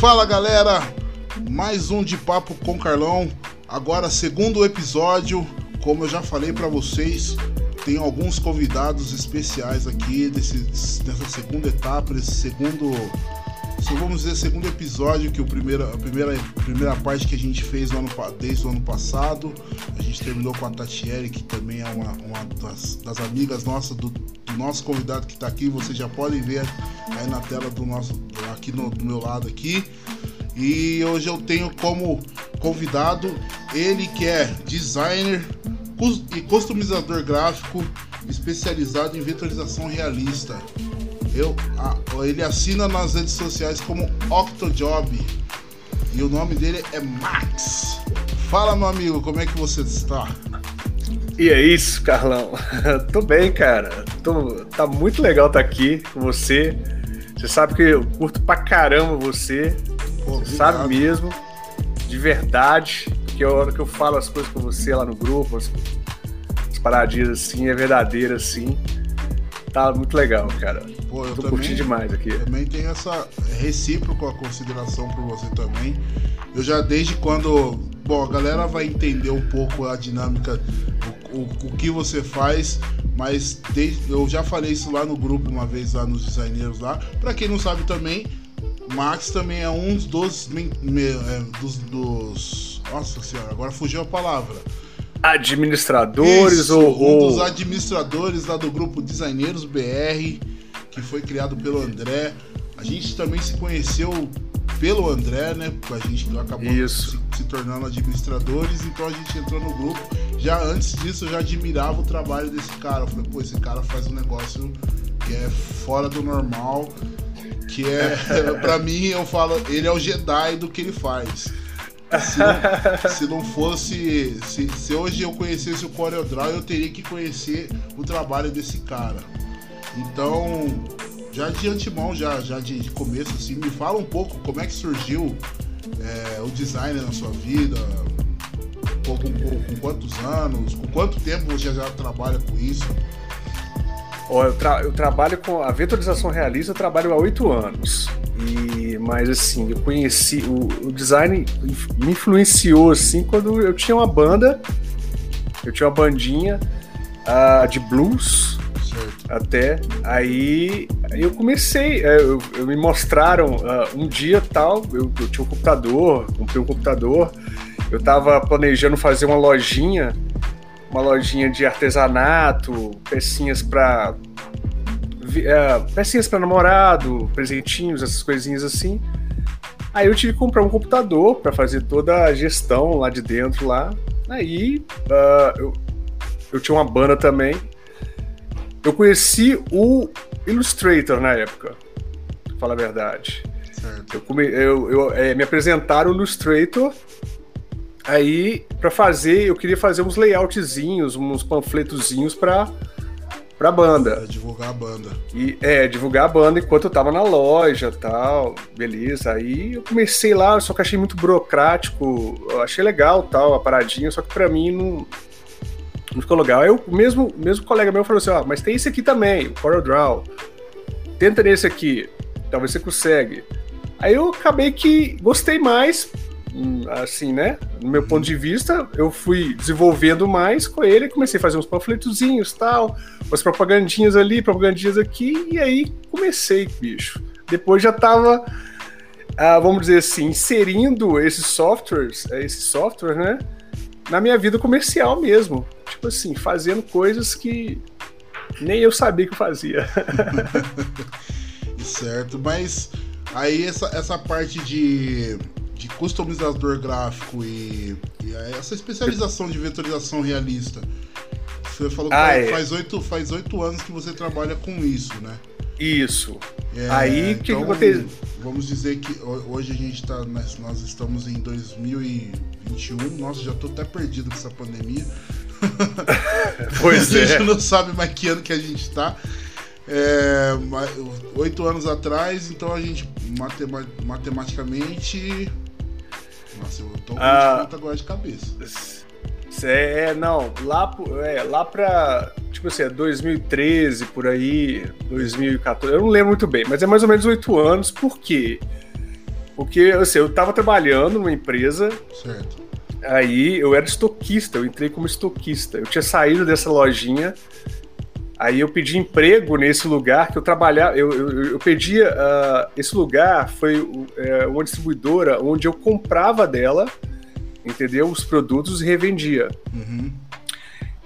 Fala galera, mais um de papo com Carlão. Agora segundo episódio, como eu já falei para vocês, tem alguns convidados especiais aqui desse, dessa segunda etapa, desse segundo vamos dizer, segundo episódio, que o primeiro, a primeira, a primeira parte que a gente fez ano, desde o ano passado. A gente terminou com a Tatiele, que também é uma, uma das, das, amigas nossas, do, do, nosso convidado que está aqui. Vocês já podem ver aí na tela do nosso, aqui no, do meu lado aqui. E hoje eu tenho como convidado ele que é designer e customizador gráfico especializado em vetorização realista. Eu, a, ele assina nas redes sociais como Octojob. E o nome dele é Max. Fala, meu amigo, como é que você está? E é isso, Carlão. Tô bem, cara. Tô, tá muito legal estar tá aqui com você. Você sabe que eu curto pra caramba você. Pô, você sabe mesmo. De verdade. Porque a hora que eu falo as coisas com você lá no grupo, as, as paradinhas assim, é verdadeira assim. Tá muito legal, cara. Pô, eu Tô também, curtindo demais aqui. Também tenho essa recíproca consideração por você também. Eu já desde quando. Bom, a galera vai entender um pouco a dinâmica, o, o, o que você faz, mas desde, eu já falei isso lá no grupo uma vez lá nos designeiros lá. Pra quem não sabe também, Max também é um dos, me, me, é, dos, dos. Nossa senhora, agora fugiu a palavra administradores Isso, ou, um dos administradores lá do grupo Designeiros BR, que foi criado pelo André. A gente também se conheceu pelo André, né? A gente acabou se, se, tornando administradores, então a gente entrou no grupo. Já antes disso, eu já admirava o trabalho desse cara. Eu falei, pô, esse cara faz um negócio que é fora do normal, que é, para mim, eu falo, ele é o Jedi do que ele faz. Se não, se não fosse. Se, se, hoje eu conhecesse o CorelDRAW, eu teria que conhecer o trabalho desse cara. Então, já de antemão, já, já de começo, assim, me fala um pouco como é que surgiu é, o design na sua vida, com, com, com, quantos anos, com quanto tempo você já trabalha com isso? eu, tra eu, trabalho com a vetorização realista, eu trabalho há oito anos. E, mas assim, eu conheci o, o, design me influenciou assim quando eu tinha uma banda, eu tinha uma bandinha uh, de blues. Até. Aí eu comecei, é, eu, eu me mostraram uh, um dia tal, eu, eu tinha um computador, comprei um computador, eu estava planejando fazer uma lojinha uma lojinha de artesanato, pecinhas para é, pecinhas para namorado, presentinhos, essas coisinhas assim. Aí eu tive que comprar um computador para fazer toda a gestão lá de dentro lá. Aí uh, eu, eu tinha uma banda também. Eu conheci o Illustrator na época, pra falar a verdade. Eu, come, eu, eu é, me apresentaram o Illustrator Aí, para fazer, eu queria fazer uns layoutzinhos, uns panfletozinhos para pra banda. Pra divulgar a banda. E, é, divulgar a banda enquanto eu tava na loja tal, beleza. Aí eu comecei lá, só que achei muito burocrático, achei legal tal, a paradinha, só que pra mim não, não ficou legal. Aí o mesmo, mesmo colega meu falou assim, ó, mas tem esse aqui também, o CorelDRAW. Tenta nesse aqui, talvez você consegue. Aí eu acabei que gostei mais assim, né? No meu ponto de vista, eu fui desenvolvendo mais com ele, comecei a fazer uns panfletozinhos tal, umas propagandinhas ali, propagandinhas aqui, e aí comecei, bicho. Depois já tava, ah, vamos dizer assim, inserindo esses softwares, é, esse software, né? Na minha vida comercial mesmo. Tipo assim, fazendo coisas que nem eu sabia que eu fazia. certo, mas aí essa, essa parte de de customizador gráfico e, e, essa especialização de vetorização realista. Você falou que ah, é. faz oito faz oito anos que você trabalha com isso, né? Isso. É, Aí que então, que Vamos dizer que hoje a gente está nós estamos em 2021. Nossa, já estou até perdido com essa pandemia. Pois é. a gente é. não sabe mais que ano que a gente está. É, oito anos atrás, então a gente matematicamente nossa, eu tô com ah, agora de cabeça. É, não, lá, é, lá pra, tipo assim, 2013, é por aí, 2014, eu não lembro muito bem, mas é mais ou menos oito anos, por quê? Porque assim, eu estava trabalhando numa empresa. Certo. Aí eu era estoquista, eu entrei como estoquista. Eu tinha saído dessa lojinha. Aí eu pedi emprego nesse lugar que eu trabalhava. Eu, eu, eu pedia. Uh, esse lugar foi uh, uma distribuidora onde eu comprava dela, entendeu? Os produtos e revendia. Uhum.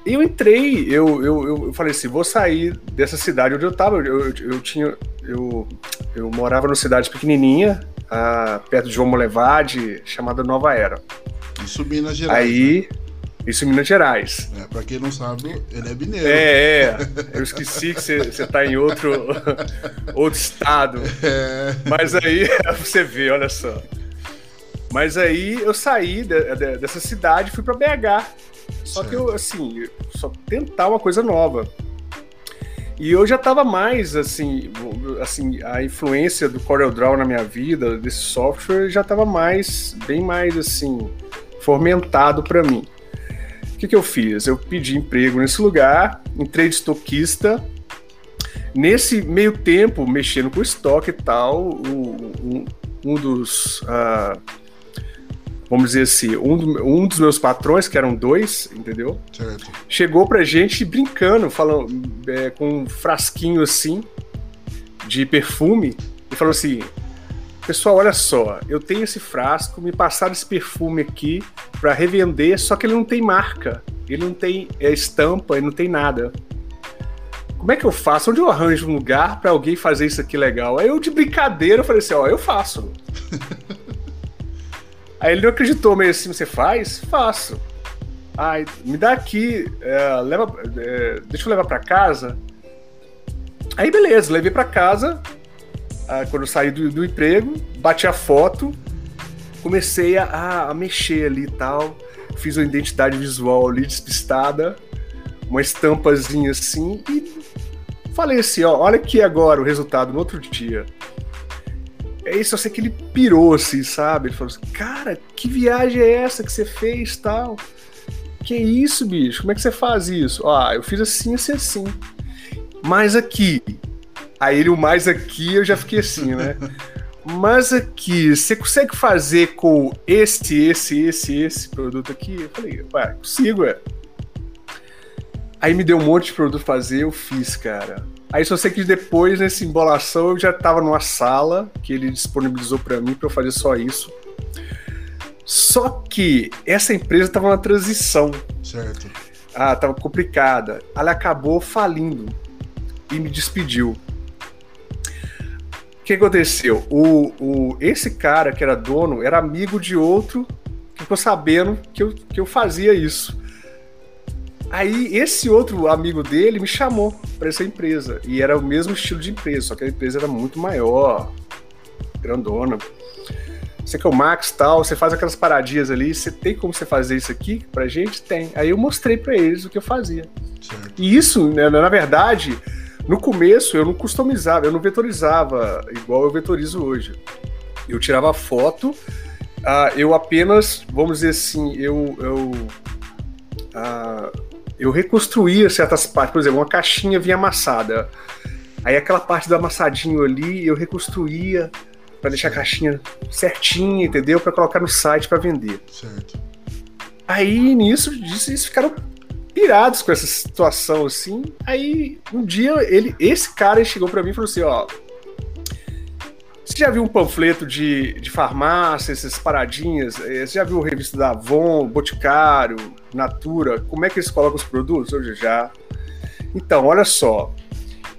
Eu entrei, eu, eu, eu falei assim, vou sair dessa cidade onde eu estava. Eu, eu, eu, tinha. Eu, eu morava numa cidade pequenininha, uh, perto de João Molevade, chamada Nova Era. Isso Minas Gerais. Aí. Né? Isso em Minas Gerais. É, pra quem não sabe, ele é mineiro. É, é. Eu esqueci que você, você tá em outro, outro estado. É. Mas aí, você vê, olha só. Mas aí eu saí de, de, dessa cidade e fui pra BH. Só certo. que eu, assim, só tentar uma coisa nova. E eu já estava mais, assim, assim, a influência do CorelDRAW na minha vida, desse software, já estava mais, bem mais, assim, fomentado para mim. O que, que eu fiz? Eu pedi emprego nesse lugar, entrei de estoquista. Nesse meio tempo, mexendo com estoque e tal, um, um dos... Uh, vamos dizer assim, um, um dos meus patrões, que eram dois, entendeu? Certo. Chegou pra gente brincando, falando, é, com um frasquinho assim de perfume e falou assim: Pessoal, olha só, eu tenho esse frasco, me passaram esse perfume aqui para revender, só que ele não tem marca, ele não tem é, estampa, ele não tem nada. Como é que eu faço? Onde eu arranjo um lugar para alguém fazer isso aqui legal? Aí eu, de brincadeira, falei assim: Ó, eu faço. Aí ele não acreditou, meio assim, você faz? Faço. Ai, me dá aqui, é, leva, é, deixa eu levar para casa. Aí beleza, levei para casa. Ah, quando eu saí do, do, emprego, bati a foto, comecei a, a mexer ali e tal. Fiz uma identidade visual ali despistada, uma estampazinha assim e falei assim, ó, olha aqui agora o resultado no outro dia. É isso, eu sei que ele pirou, assim, sabe? Ele falou assim, cara, que viagem é essa que você fez tal? Que isso, bicho? Como é que você faz isso? Ó, eu fiz assim, assim, assim. Mas aqui. Aí ele, o mais aqui, eu já fiquei assim, né? Mas aqui, você consegue fazer com este, esse, esse, esse produto aqui? Eu falei, ué, consigo, é. Aí me deu um monte de produto fazer, eu fiz, cara. Aí só sei que depois, nessa embolação, eu já estava numa sala que ele disponibilizou para mim para eu fazer só isso. Só que essa empresa estava na transição. Certo. Ah, tava complicada. Ela acabou falindo e me despediu. O que aconteceu? O, o, esse cara que era dono era amigo de outro que ficou sabendo que eu, que eu fazia isso. Aí esse outro amigo dele me chamou para essa empresa. E era o mesmo estilo de empresa, só que a empresa era muito maior, grandona. Você que é o Max tal, você faz aquelas paradinhas ali, você tem como você fazer isso aqui pra gente? Tem. Aí eu mostrei para eles o que eu fazia. Certo. E isso, né, na verdade, no começo eu não customizava, eu não vetorizava igual eu vetorizo hoje. Eu tirava foto, uh, eu apenas, vamos dizer assim, eu, eu uh, eu reconstruía certas partes, por exemplo, uma caixinha vinha amassada. Aí aquela parte do amassadinho ali eu reconstruía para deixar a caixinha certinha, entendeu? Para colocar no site para vender. Certo. Aí nisso, eles ficaram pirados com essa situação assim. Aí um dia ele, esse cara chegou para mim e falou assim, ó, você já viu um panfleto de, de farmácia, essas paradinhas? Eh, você já viu revista da Avon, Boticário, Natura? Como é que eles colocam os produtos? Hoje já. Então, olha só.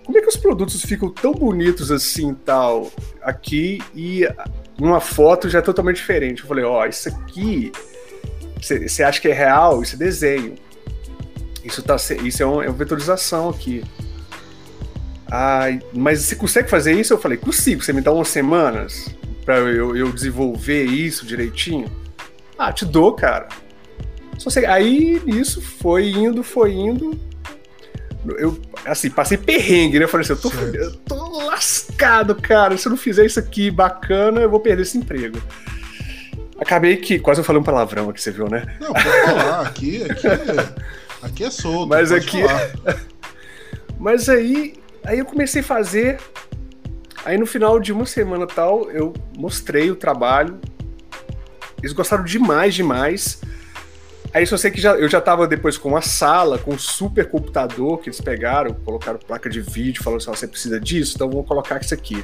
Como é que os produtos ficam tão bonitos assim tal aqui e numa foto já é totalmente diferente? Eu falei, ó, oh, isso aqui você acha que é real? Isso é desenho. Isso, tá, isso é, uma, é uma vetorização aqui. Ah, mas você consegue fazer isso? Eu falei, consigo. Você me dá umas semanas para eu, eu, desenvolver isso direitinho? Ah, te dou, cara. Só sei. Aí isso foi indo, foi indo. Eu, assim, passei perrengue, né? Eu falei assim, eu tô, eu tô lascado, cara. Se eu não fizer isso aqui bacana, eu vou perder esse emprego. Acabei que. Quase eu falei um palavrão aqui, você viu, né? Não, pode falar. Aqui, aqui, aqui é solto. Mas aqui. Mas aí Aí eu comecei a fazer. Aí no final de uma semana tal, eu mostrei o trabalho. Eles gostaram demais, demais. Aí só sei que já, eu já tava depois com uma sala, com um super computador que eles pegaram, colocaram placa de vídeo, falaram assim: você precisa disso, então vamos colocar isso aqui.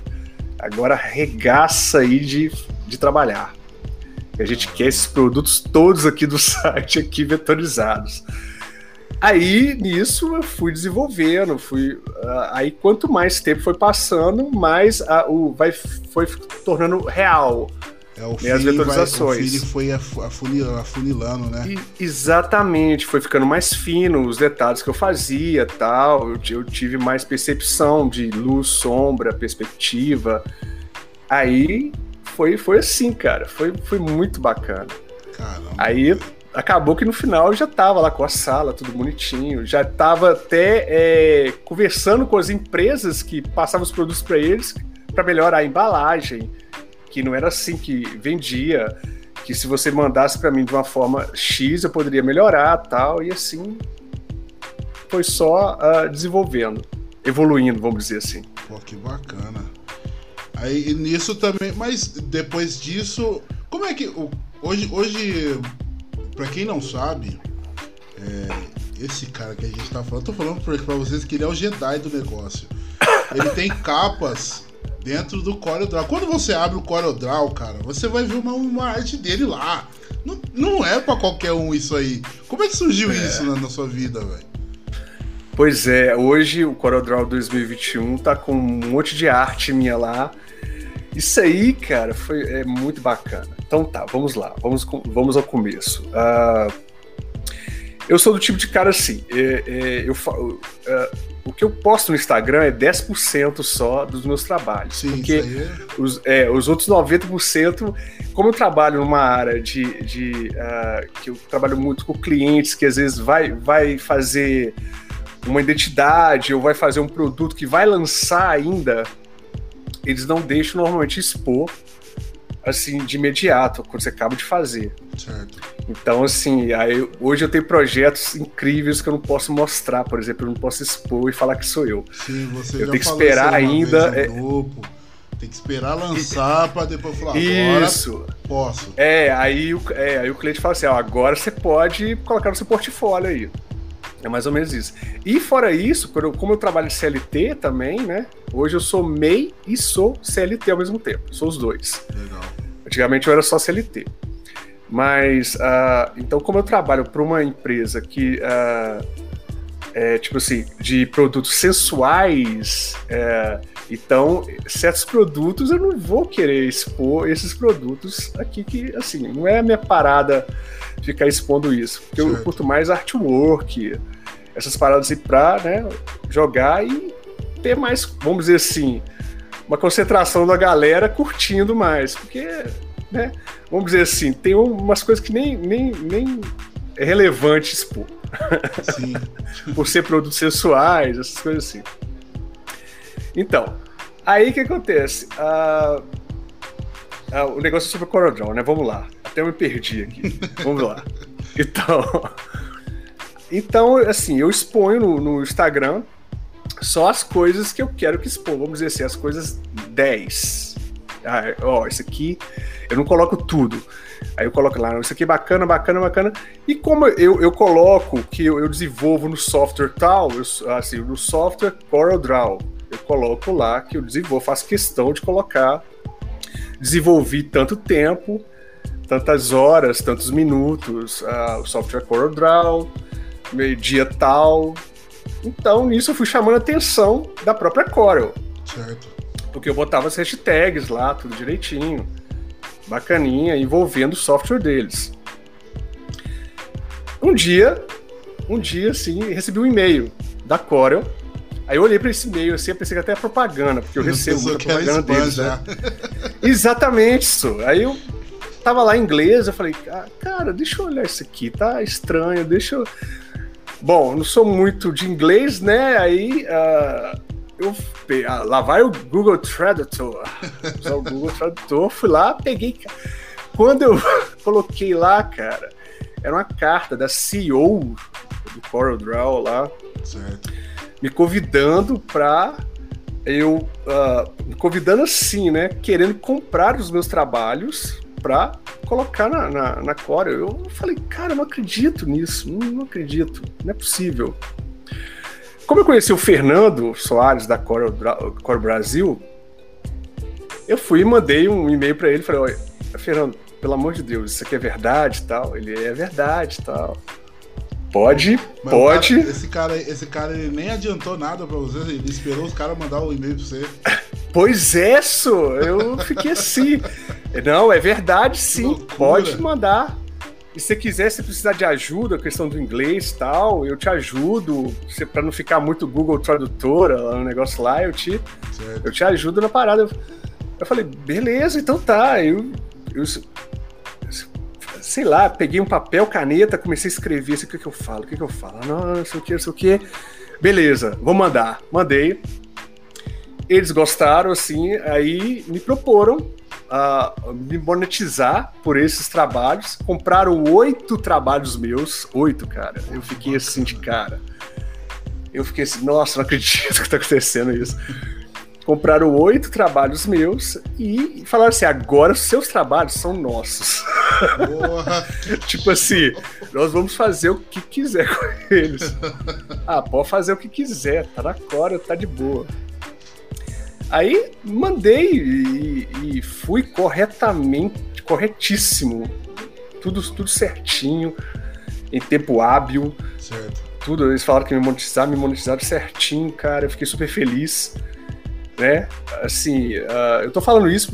Agora regaça aí de, de trabalhar. A gente quer esses produtos todos aqui do site aqui vetorizados. Aí, nisso, eu fui desenvolvendo, fui. Uh, aí, quanto mais tempo foi passando, mais uh, o, vai, foi tornando real. É, o as vetorizações. Vai, o foi afunilando, né? E, exatamente, foi ficando mais fino os detalhes que eu fazia tal. Eu, eu tive mais percepção de luz, sombra, perspectiva. Aí foi, foi assim, cara. Foi, foi muito bacana. Caramba. Aí acabou que no final já tava lá com a sala, tudo bonitinho, já tava até é, conversando com as empresas que passavam os produtos para eles para melhorar a embalagem, que não era assim que vendia, que se você mandasse para mim de uma forma X eu poderia melhorar, tal, e assim foi só uh, desenvolvendo, evoluindo, vamos dizer assim. Pô, que bacana. Aí nisso também, mas depois disso, como é que hoje hoje Pra quem não sabe, é, esse cara que a gente tá falando, tô falando pra, vocês que ele é o Jedi do negócio. Ele tem capas dentro do CorelDRAW. Quando você abre o CorelDRAW, cara, você vai ver uma, uma arte dele lá. Não, não é para qualquer um isso aí. Como é que surgiu é. isso na, na sua vida, velho? Pois é, hoje o CorelDRAW 2021 tá com um monte de arte minha lá. Isso aí, cara, foi é muito bacana. Então tá, vamos lá, vamos, vamos ao começo. Uh, eu sou do tipo de cara assim, é, é, eu, uh, o que eu posto no Instagram é 10% só dos meus trabalhos. Sim, porque é... Os, é, os outros 90%, como eu trabalho numa área de. de uh, que eu trabalho muito com clientes que às vezes vai, vai fazer uma identidade ou vai fazer um produto que vai lançar ainda eles não deixam normalmente expor assim de imediato quando você acaba de fazer. Certo. Então assim, aí, hoje eu tenho projetos incríveis que eu não posso mostrar, por exemplo, eu não posso expor e falar que sou eu. Sim, você eu já tenho que esperar ainda. É... Grupo. Tem que esperar lançar para depois falar agora Isso. posso. É, aí o, é, aí o cliente fala assim, ó, agora você pode colocar no seu portfólio aí. É mais ou menos isso. E fora isso, como eu trabalho em CLT também, né? Hoje eu sou MEI e sou CLT ao mesmo tempo. Sou os dois. Legal. Antigamente eu era só CLT. Mas, uh, então, como eu trabalho para uma empresa que, uh, é, tipo assim, de produtos sensuais, é, então, certos produtos eu não vou querer expor esses produtos aqui, que, assim, não é a minha parada ficar expondo isso. Porque certo. eu curto mais artwork, essas paradas aí pra né, jogar e ter mais, vamos dizer assim, uma concentração da galera curtindo mais. Porque, né, vamos dizer assim, tem umas coisas que nem, nem, nem é relevante expor. Sim. Por ser produtos sensuais, essas coisas assim. Então, aí que acontece? Uh, uh, o negócio é sobre o CorelDRAW, né? Vamos lá. Até eu me perdi aqui. Vamos lá. Então, então, assim, eu exponho no, no, Instagram só as coisas que eu quero que expor. Vamos dizer assim, as coisas 10. Ah, ó, isso aqui eu não coloco tudo. Aí eu coloco lá, isso aqui é bacana, bacana, bacana. E como eu, eu coloco que eu, eu desenvolvo no software tal, eu, assim, no software CorelDRAW, eu coloco lá que eu desenvolvo, faço questão de colocar, desenvolvi tanto tempo, tantas horas, tantos minutos, uh, o software CorelDRAW, meio-dia tal. Então, nisso eu fui chamando a atenção da própria Corel. Certo. Porque eu botava as hashtags lá, tudo direitinho. Bacaninha, envolvendo o software deles. Um dia, um dia, assim, recebi um e-mail da Corel. Aí eu olhei para esse e-mail assim, eu pensei que até é propaganda, porque eu recebo muita propaganda deles, né? Exatamente isso. Aí eu tava lá em inglês, eu falei, ah, cara, deixa eu olhar isso aqui, tá estranho, deixa eu. Bom, não sou muito de inglês, né? Aí uh, eu uh, lá vai o Google Tradutor. Usar o Google Tradutor, fui lá, peguei. Quando eu coloquei lá, cara, era uma carta da CEO do CorelDRAW lá, certo. me convidando para eu uh, convidando assim, né? Querendo comprar os meus trabalhos para colocar na, na, na Core. Eu falei, cara, eu não acredito nisso, não, não, acredito, não é possível. Como eu conheci o Fernando Soares da Core, Core Brasil, eu fui e mandei um e-mail para ele, falei, olha, Fernando, pelo amor de Deus, isso aqui é verdade tal? Ele é verdade tal. Pode, Mas pode. Cara, esse cara, esse cara ele nem adiantou nada para você, ele esperou os caras mandar o um e-mail para você. Pois é, so, eu fiquei assim. Não, é verdade, sim. Pode mandar. E se quiser, se precisar de ajuda, questão do inglês e tal, eu te ajudo. para não ficar muito Google Tradutora, um negócio lá, eu te, eu te ajudo na parada. Eu, eu falei, beleza, então tá. Eu, eu sei lá, peguei um papel, caneta, comecei a escrever, assim, o que, que eu falo, o que, que eu falo, não, não sei o que, não sei o que. Beleza, vou mandar. Mandei. Eles gostaram, assim, aí me proporam uh, me monetizar por esses trabalhos. Compraram oito trabalhos meus, oito, cara. Eu fiquei assim de cara. Eu fiquei assim, nossa, não acredito que tá acontecendo isso compraram oito trabalhos meus e falaram assim: agora os seus trabalhos são nossos. tipo assim, nós vamos fazer o que quiser com eles. Ah, pode fazer o que quiser, tá na cora, tá de boa. Aí mandei e, e fui corretamente, corretíssimo, tudo, tudo certinho, em tempo hábil. Certo. Tudo, eles falaram que me monetizaram, me monetizaram certinho, cara. Eu fiquei super feliz né? Assim, uh, eu tô falando isso,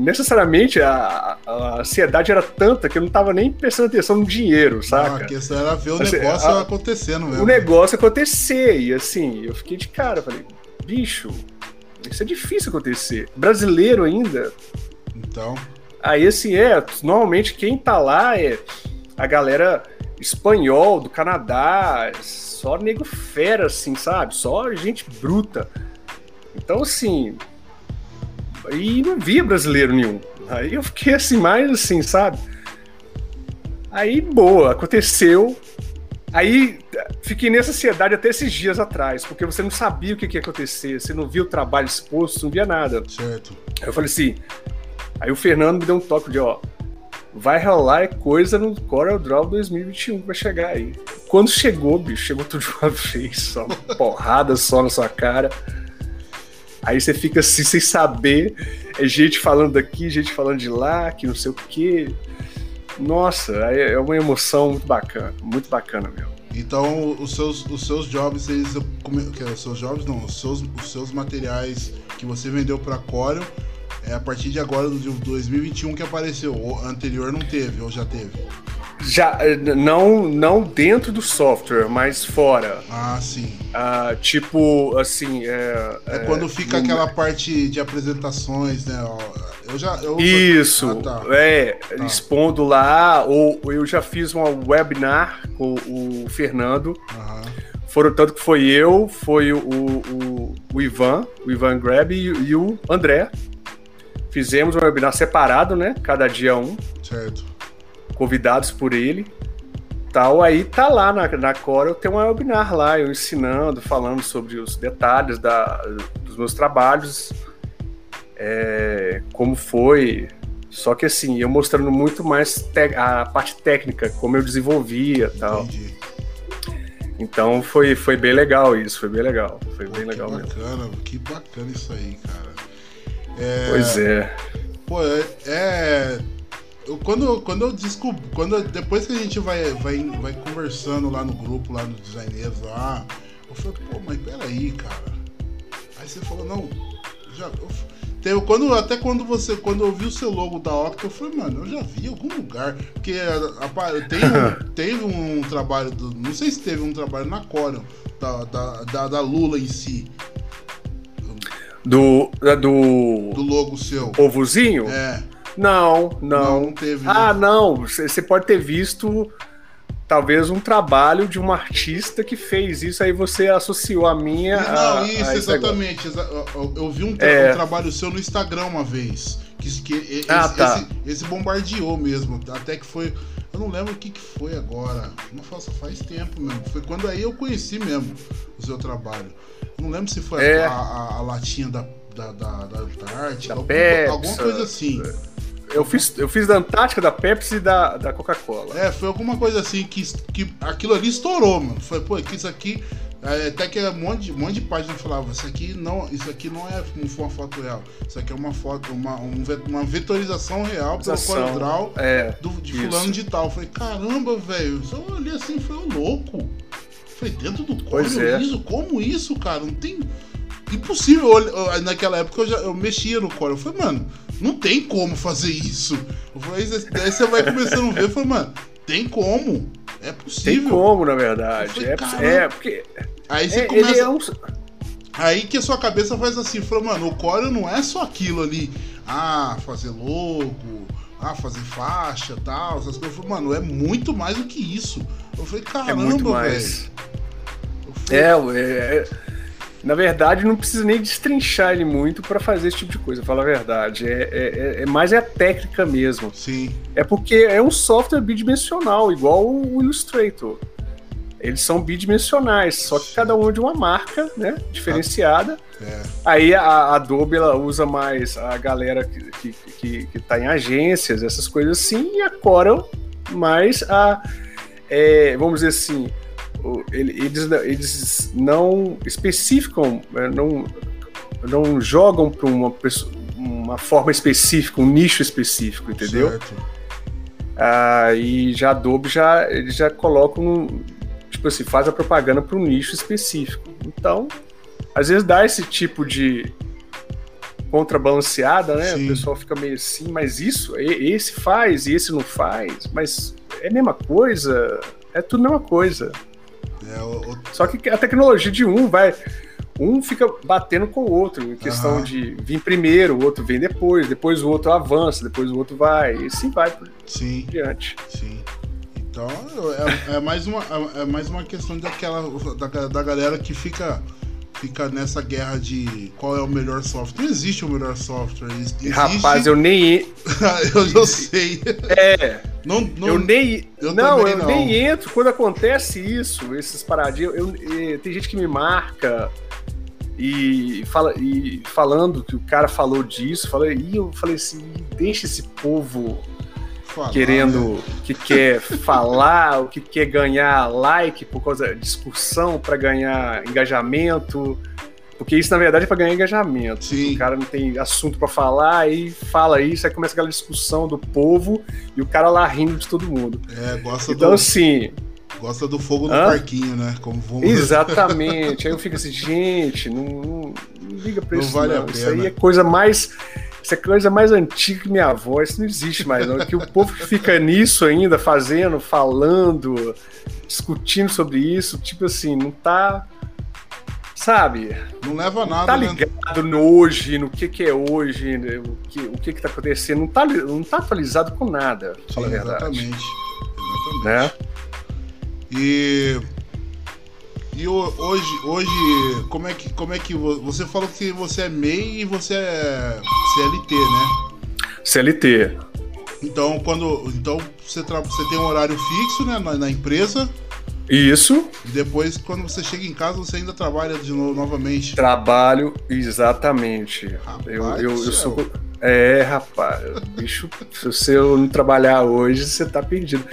necessariamente a, a, ansiedade era tanta que eu não tava nem prestando atenção no dinheiro, saca? Não, a questão era ver o assim, negócio a, acontecendo mesmo. O negócio acontecer, e assim, eu fiquei de cara, falei, bicho, isso é difícil acontecer. Brasileiro ainda. Então. Aí, assim, é, normalmente quem tá lá é a galera espanhol, do Canadá, só nego fera, assim, sabe? Só gente bruta. Então, assim. E não via brasileiro nenhum. Aí eu fiquei assim, mais assim, sabe? Aí, boa, aconteceu. Aí fiquei nessa ansiedade até esses dias atrás, porque você não sabia o que, que ia acontecer, você não via o trabalho exposto, não via nada. Certo. Aí eu falei assim. Aí o Fernando me deu um toque de, ó, vai rolar coisa no Corel Draw 2021 que vai chegar aí. Quando chegou, bicho, chegou tudo de uma vez, só porrada só na sua cara. Aí você fica assim, sem saber. É gente falando daqui, gente falando de lá, que não sei o quê. Nossa, é uma emoção muito bacana, muito bacana mesmo. Então, os seus, os seus jobs, eles. Os seus jobs não, os seus, os seus materiais que você vendeu para Corel, é a partir de agora, do 2021 que apareceu. O anterior não teve, ou já teve? Já, não, não dentro do software, mas fora. Ah, sim. Ah, tipo, assim. É, é, é quando fica aquela parte de apresentações, né? Eu já. Eu... Isso, ah, tá. é, tá. expondo lá, ou eu já fiz uma webinar com o Fernando. Aham. Foram tanto que foi eu, foi o, o, o Ivan, o Ivan Grab e, e o André. Fizemos um webinar separado, né? Cada dia um. Certo convidados por ele. Tal, aí tá lá na, na Corel, tem um webinar lá, eu ensinando, falando sobre os detalhes da, dos meus trabalhos, é, como foi. Só que assim, eu mostrando muito mais a parte técnica, como eu desenvolvia tal. Entendi. Então foi, foi bem legal isso, foi bem legal. Foi Pô, bem legal bacana, mesmo. Bacana, que bacana isso aí, cara. É, pois é. Pô, é, é quando, quando eu descobri, quando depois que a gente vai, vai, vai conversando lá no grupo, lá nos designers lá, eu falei, pô, mas peraí, cara. Aí você falou, não, já. Eu, teve, quando, até quando você. Quando eu vi o seu logo da Octa, eu falei, mano, eu já vi em algum lugar. Porque a, tem um, teve um trabalho. Do, não sei se teve um trabalho na Corion, da, da, da, da Lula em si. Do. Do. Do logo seu. Ovozinho? É. Não, não. Não teve. Ah, né? não. Você pode ter visto talvez um trabalho de um artista que fez isso, aí você associou a minha. Não, a, isso, a exatamente. Eu, eu, vi um, tra é... um, trabalho seu no Instagram uma vez. Que, que esse, ah, tá. esse, esse, bombardeou mesmo. Até que foi. Eu não lembro o que, que foi agora. Não faça faz tempo mesmo. Foi quando aí eu conheci mesmo o seu trabalho. Não lembro se foi É. a, a- a latinha da, da, da, da Antártica, Da alguma, Pepsi, alguma coisa assim. Eu fiz, eu fiz da Antártica, da Pepsi e da, da Coca-Cola. É, foi alguma coisa assim que, que aquilo ali estourou, mano. Foi, pô, que isso aqui. É, até que um monte, de- um monte de página falava, isso aqui não, isso aqui não é uma foto real. Isso aqui é uma foto, uma, um uma vetorização real pelo. CorelDRAW É. do, de isso. fulano de tal. Eu falei, caramba, velho. Só olhei assim, foi o louco. Foi dentro do Corel é. Como isso, cara? Não tem. Impossível. Eu- eu- naquela época eu, já, eu mexia no Corel. Eu falei, mano, não tem como fazer isso. Eu falei, daí você vai começando a ver, eu falei, mano, tem como. É Tem possível. como, na verdade. Falei, É, é porque. Aí você é, começa. é um. Aí que a sua cabeça faz assim, fala, mano, o Corel não é só aquilo ali. Ah, fazer logo, ah, fazer faixa tal, essas coisas. Eu falei, mano, é muito mais do que isso. Eu falei, É caramba, muito velho. É, é, é- na verdade, não precisa nem destrinchar ele muito pra fazer esse tipo de coisa, fala a verdade. É, é, é- é mais é a técnica mesmo. Sim, É porque é um software bidimensional, igual o Illustrator. Eles são bidimensionais, só que cada um é de uma marca, né? Diferenciada. é. Aí a a Adobe ela usa mais a galera que, que, que, que tá em agências, essas coisas assim, e a Corel mais a. é, vamos dizer assim, eles, não- eles não especificam, é, não, não jogam para uma, uma forma específica, um nicho específico, entendeu? Certo. Ah, e já a Adobe já, eles já colocam, tipo assim, faz a propaganda para um nicho específico. Então, às vezes dá esse tipo de contrabalanceada, né? Sim. O pessoal fica meio assim, mas isso, esse faz e esse não faz, mas é a mesma coisa, é tudo a mesma coisa. É, o, o- Só que a tecnologia de um vai. Um fica batendo com o outro, em questão Aham. de vir primeiro, o outro vem depois, depois o outro avança, depois o outro vai, e assim vai por sim, diante. sim. Então é, é mais uma, é mais uma questão daquela, da, da galera que fica, fica nessa guerra de qual é o melhor software. Não existe o melhor software. Existe... Rapaz, eu nem. eu já sei. É, Não, não, eu nem. eu não, eu não. nem entro quando acontece isso, esses paradinhos. Eu, eh, tem gente que me marca e, fala, e falando que o cara falou disso, fala, e eu falei assim, deixa esse povo falar, querendo, né? que quer falar, o que quer ganhar like por causa de discussão para ganhar engajamento. Porque isso, na verdade, é para ganhar engajamento. Sim. O cara não tem assunto para falar, aí fala isso, aí começa aquela discussão do povo e o cara lá rindo de todo mundo. É, gosta, Então, do, assim, gosta do fogo no Hã? parquinho, né? Como vamos... exatamente. aí eu fico assim, gente, não, não, liga pra Não isso. vale não. Isso aí é coisa mais. Isso é coisa mais antiga que minha avó, isso não existe mais, não. Que o povo que fica nisso ainda, fazendo, falando, discutindo sobre isso, tipo assim, não tá. Sabe? Não leva nada, tá né? ligado no hoje, no que que é hoje, né, o que, o que que tá acontecendo, não tá, não tá atualizado com nada, Sim, falar a verdade. exatamente. Exatamente. Né? E e ho- hoje, hoje como é que como é que vo- você falou que você é MEI e você é CLT, né? CLT. Então quando então você você tem um horário fixo, né, na, na empresa Isso, e depois quando você chega em casa você ainda trabalha de novo novamente. trabalho, exatamente. Rapaz eu, eu, eu sou. É, rapaz, bicho, se você não trabalhar hoje, você tá perdido.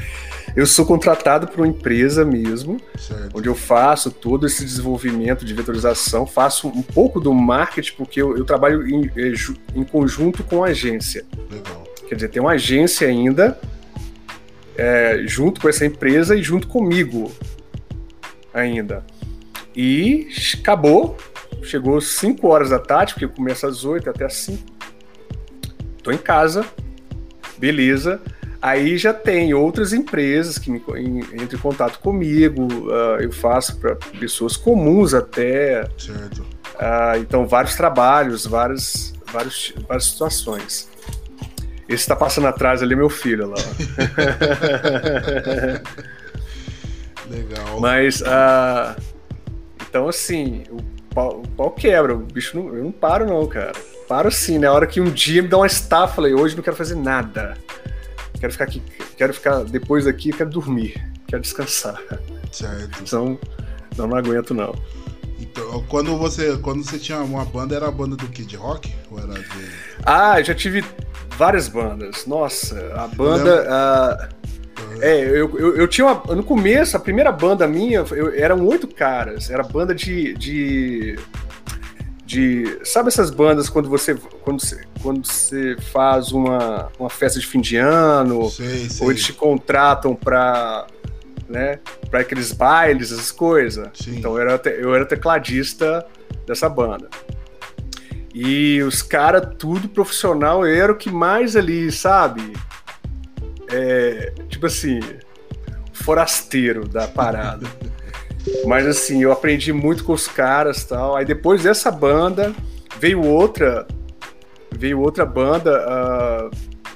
Eu sou contratado por uma empresa mesmo, Certo. onde eu faço todo esse desenvolvimento de vetorização, faço um pouco do marketing, porque eu, eu trabalho em, ju- em conjunto com a agência. Legal. Quer dizer, tem uma agência ainda é, junto com essa empresa e junto comigo ainda. E acabou. Chegou 5 horas da tarde, porque começa às 8 até às 5. Tô em casa, beleza. Aí já tem outras empresas que me, em, entram em contato comigo. ah, eu faço para pessoas comuns até. Certo. Ah, então, vários trabalhos, vários, vários, várias situações. Esse está passando atrás ali, meu filho lá. Legal. Mas, ah, então, assim, o pau, o pau quebra. O bicho não, eu não paro, não, cara. Paro sim, na hora que um dia me dá uma estafa, falei, hoje não quero fazer nada. Quero ficar aqui, quero ficar depois daqui, quero dormir, quero descansar. Certo. Senão, não, não aguento, não. E quando você, quando você tinha uma banda, era a banda do Kid Rock? Ou era de... Ah, já tive várias bandas. Nossa, a banda. É, eu, eu, eu, tinha uma. No começo, a primeira banda minha eu, eram oito caras. Era banda de, de. De. Sabe essas bandas quando você. Quando você, quando você faz uma, uma festa de fim de ano? Sei, sei. Ou eles te contratam pra. Né, para aqueles bailes, essas coisas. Então eu era, eu era tecladista dessa banda. E os caras, tudo profissional, eu era o que mais ali, sabe? É, tipo assim, forasteiro da parada. Mas assim, eu aprendi muito com os caras tal. Aí depois dessa banda, veio outra. Veio outra banda uh,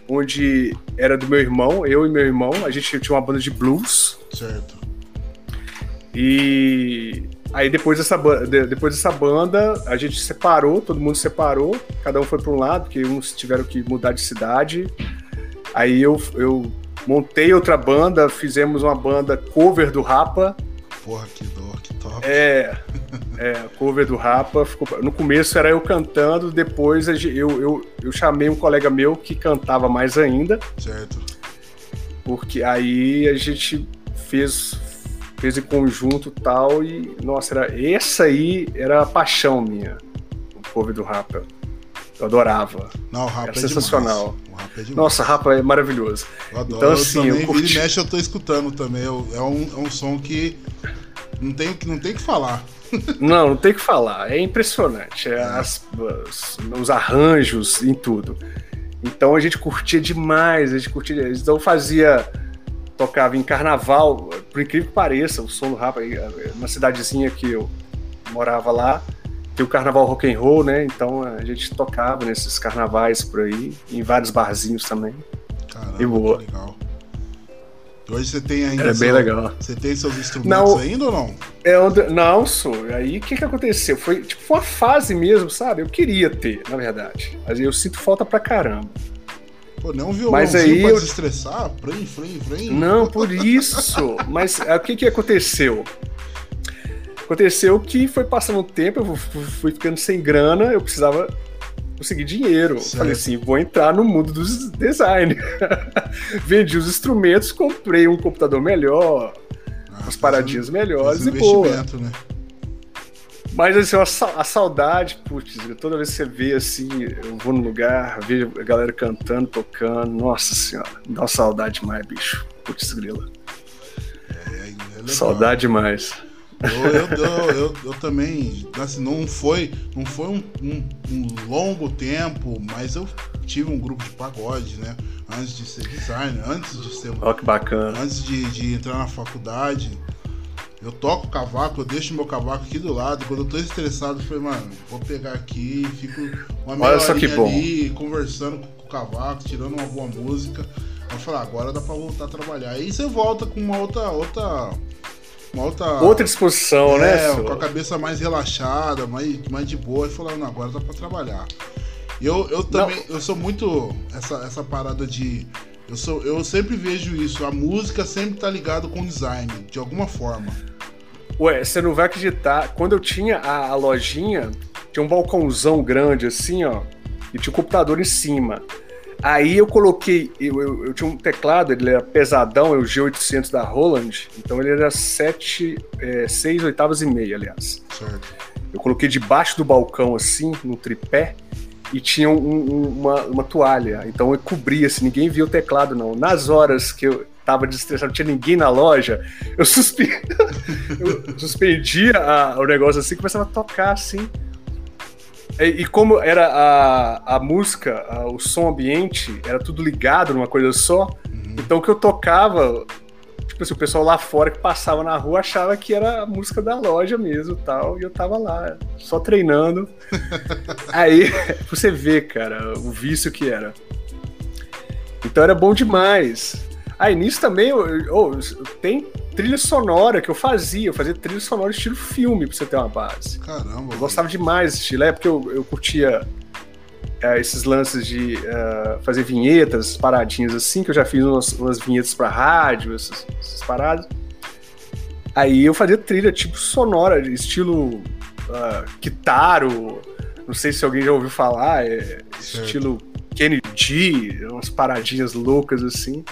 onde era do meu irmão, eu e meu irmão. A gente tinha uma banda de blues. Certo. E Aí depois dessa, depois dessa banda, a gente separou, todo mundo separou, cada um foi para um lado, porque uns tiveram que mudar de cidade. Aí eu, eu montei outra banda, fizemos uma banda cover do Rapa. Porra, que dor, que top. É, é cover do Rapa. Ficou, no começo era eu cantando, depois eu, eu, eu chamei um colega meu que cantava mais ainda. Certo. Porque aí a gente fez fez em conjunto tal, e nossa, era, essa aí era a paixão minha, o cover do Rapa. Eu adorava. Não, o Rapa era é sensacional. O Rapa é demais. Nossa, Rapa é maravilhoso. Eu adoro. Então, assim, eu também, eu curti... mexe eu tô escutando também. É um, é um som que não tem, não tem que falar. Não, não tem que falar. É impressionante. É as, as, os arranjos em tudo. Então a gente curtia demais, a gente curtia. Então fazia tocava em carnaval, por incrível que pareça, o som do rap, uma cidadezinha que eu morava lá, tem o carnaval rock and roll, né? Então a gente tocava nesses carnavais por aí, em vários barzinhos também. Caramba, e boa. legal. Hoje você tem ainda. É bem legal. Você tem seus instrumentos não, ainda ou não? É onde, não, sou. Aí o que, que aconteceu? Foi tipo uma fase mesmo, sabe? Eu queria ter, na verdade. Mas eu sinto falta pra caramba. Pô, não violãozinho mas aí pra eu... desestressar? Frem, frem, frem. Não, por isso. mas é, o que que aconteceu? Aconteceu que foi passando o tempo, eu fui ficando sem grana, eu precisava conseguir dinheiro. Certo. Falei assim, vou entrar no mundo dos design. Vendi os instrumentos, comprei um computador melhor, ah, umas paradinhas melhores e boa. Né? Mas assim, a, saudade, putz, toda vez que você vê assim, eu vou no lugar, vejo a galera cantando, tocando, nossa senhora, dá uma saudade demais, bicho. Putz, grila. É, é saudade demais. Eu, eu, eu, eu, também, assim, não foi, não foi um, um, um, longo tempo, mas eu tive um grupo de pagode, né? Antes de ser designer, antes de ser. Olha que bacana. Antes de, de entrar na faculdade. Eu toco cavaco, eu deixo meu cavaco aqui do lado. Quando eu tô estressado, eu falei, mano, vou pegar aqui, fico uma meia bom. ali, conversando com o cavaco, tirando uma boa música. Eu falei, ah, agora dá pra voltar a trabalhar. Aí você volta com uma outra. outra uma outra, outra disposição, né, é, né? Com a cabeça mais relaxada, mais, mais de boa, e falando, agora dá pra trabalhar. Eu, eu também, Não. eu sou muito essa, essa parada de eu, sou, eu sempre vejo isso. A música sempre tá ligado com design, de alguma forma. Ué, você não vai acreditar. Quando eu tinha a, a lojinha, tinha um balcãozão grande assim, ó, e tinha um computador em cima. Aí eu coloquei, eu, eu, eu, tinha um teclado, ele era pesadão, é o G800 da Roland, então ele era 7, é, 6 oitavas e meia, aliás. Certo. Eu coloquei debaixo do balcão assim, no tripé, e tinha um, um, uma, uma toalha. Então eu cobria, assim, ninguém via o teclado, não. Nas horas que eu tava desestressado, não tinha ninguém na loja, eu, suspe... eu suspendia a, o negócio assim, começava a tocar assim. E, como era a, a música, a, o som ambiente, era tudo ligado numa coisa só, uhum. então o que eu tocava tipo assim, o pessoal lá fora que passava na rua achava que era a música da loja mesmo tal, e eu tava lá, só treinando. Aí, você vê, cara, o vício que era. Então era bom demais. Aí nisso também tem trilha sonora que eu fazia, eu fazia trilha sonora estilo filme, pra você ter uma base. Caramba. Eu gostava demais desse estilo, é porque eu, eu curtia uh, esses lances de uh, fazer vinhetas, paradinhas assim, que eu já fiz umas, umas vinhetas para rádio, essas, essas, paradas. Aí eu fazia trilha tipo sonora, de estilo uh, Kitaro, não sei se alguém já ouviu falar, é estilo Kennedy, umas paradinhas loucas assim.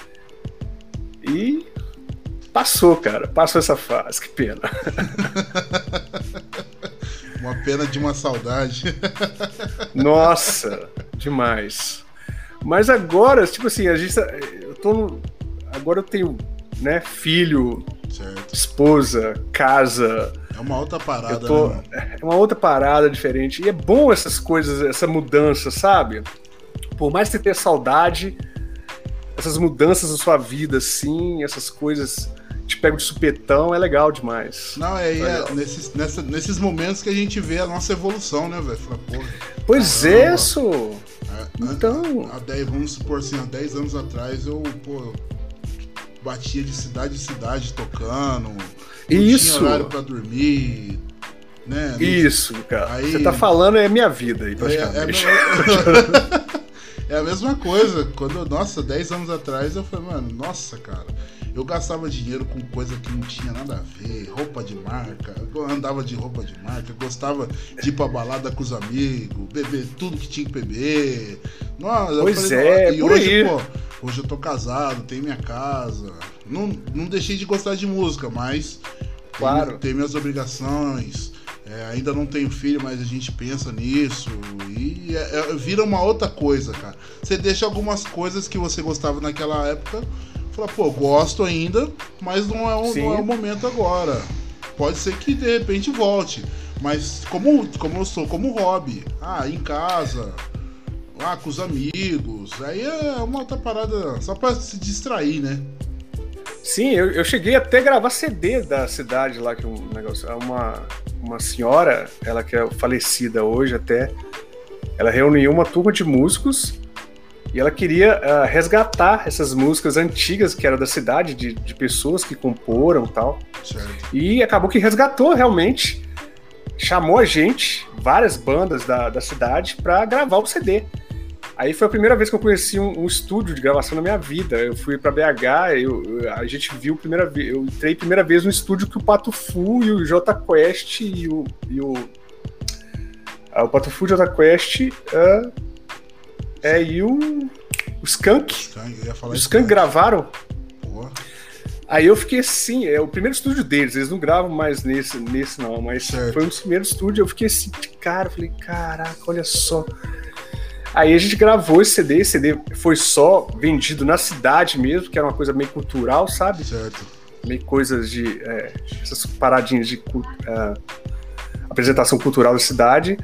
E passou, cara, passou essa fase, que pena. uma pena de uma saudade. Nossa, demais. Mas agora, tipo assim, a gente tá, eu tô no, agora eu tenho, né, filho, certo. esposa, casa. É uma outra parada, tô, né? É uma outra parada diferente. E é bom essas coisas, essa mudança, sabe? Por mais que você tenha saudade, essas mudanças na sua vida, assim, essas coisas te pego de supetão, é legal demais. Não, é, é nesses, nessa, nesses momentos que a gente vê a nossa evolução, né, velho? Pois caramba. é, isso. É, então. Há 10, vamos supor assim, há 10 anos atrás eu, pô, batia de cidade em cidade tocando. Isso. Tinha horário pra dormir. Né? Isso, cara. Aí, Você tá falando é minha vida aí, praticamente. É, é, é a mesma coisa. Quando, nossa, 10 anos atrás eu falei, mano, nossa, cara. Eu gastava dinheiro com coisa que não tinha nada a ver, roupa de marca, eu andava de roupa de marca, gostava de ir pra balada com os amigos, beber tudo que tinha que beber. Nossa, pois falei, é, e hoje, pô, hoje eu tô casado, tenho minha casa. Não, não deixei de gostar de música, mas claro. tenho, tenho minhas obrigações. É, ainda não tenho filho, mas a gente pensa nisso. E é, é, vira uma outra coisa, cara. Você deixa algumas coisas que você gostava naquela época Falar, pô, gosto ainda, mas não é, o, não é o momento agora. Pode ser que de repente volte. Mas como, como eu sou, como hobby, ah, em casa, ah, com os amigos, aí é uma outra parada só pra se distrair, né? Sim, eu, eu cheguei até a gravar CD da cidade lá, que é um negócio. Uma, uma senhora, ela que é falecida hoje até, ela reuniu uma turma de músicos e ela queria uh, resgatar essas músicas antigas que eram da cidade, de, de pessoas que comporam e tal. Certo. E acabou que resgatou realmente. Chamou a gente, várias bandas da, da cidade, para gravar o CD. Aí foi a primeira vez que eu conheci um, um estúdio de gravação na minha vida. Eu fui para BH, eu, a gente viu primeira vez, eu entrei primeira vez no estúdio que o Pato Fu e o J Quest e o, e o, uh, o Pato Fu e o J Quest uh, é, e o, o Skank. Skank o Skank gravaram. Porra. Aí eu fiquei assim, é o primeiro estúdio deles, eles não gravam mais nesse, nesse não, mas certo. foi um dos primeiros estúdios, eu fiquei assim, cara, eu falei, caraca, olha só. Aí a gente gravou esse CD, esse CD foi só vendido na cidade mesmo, que era uma coisa meio cultural, sabe? Certo. Meio coisas de. É, essas paradinhas de uh, apresentação cultural da cidade.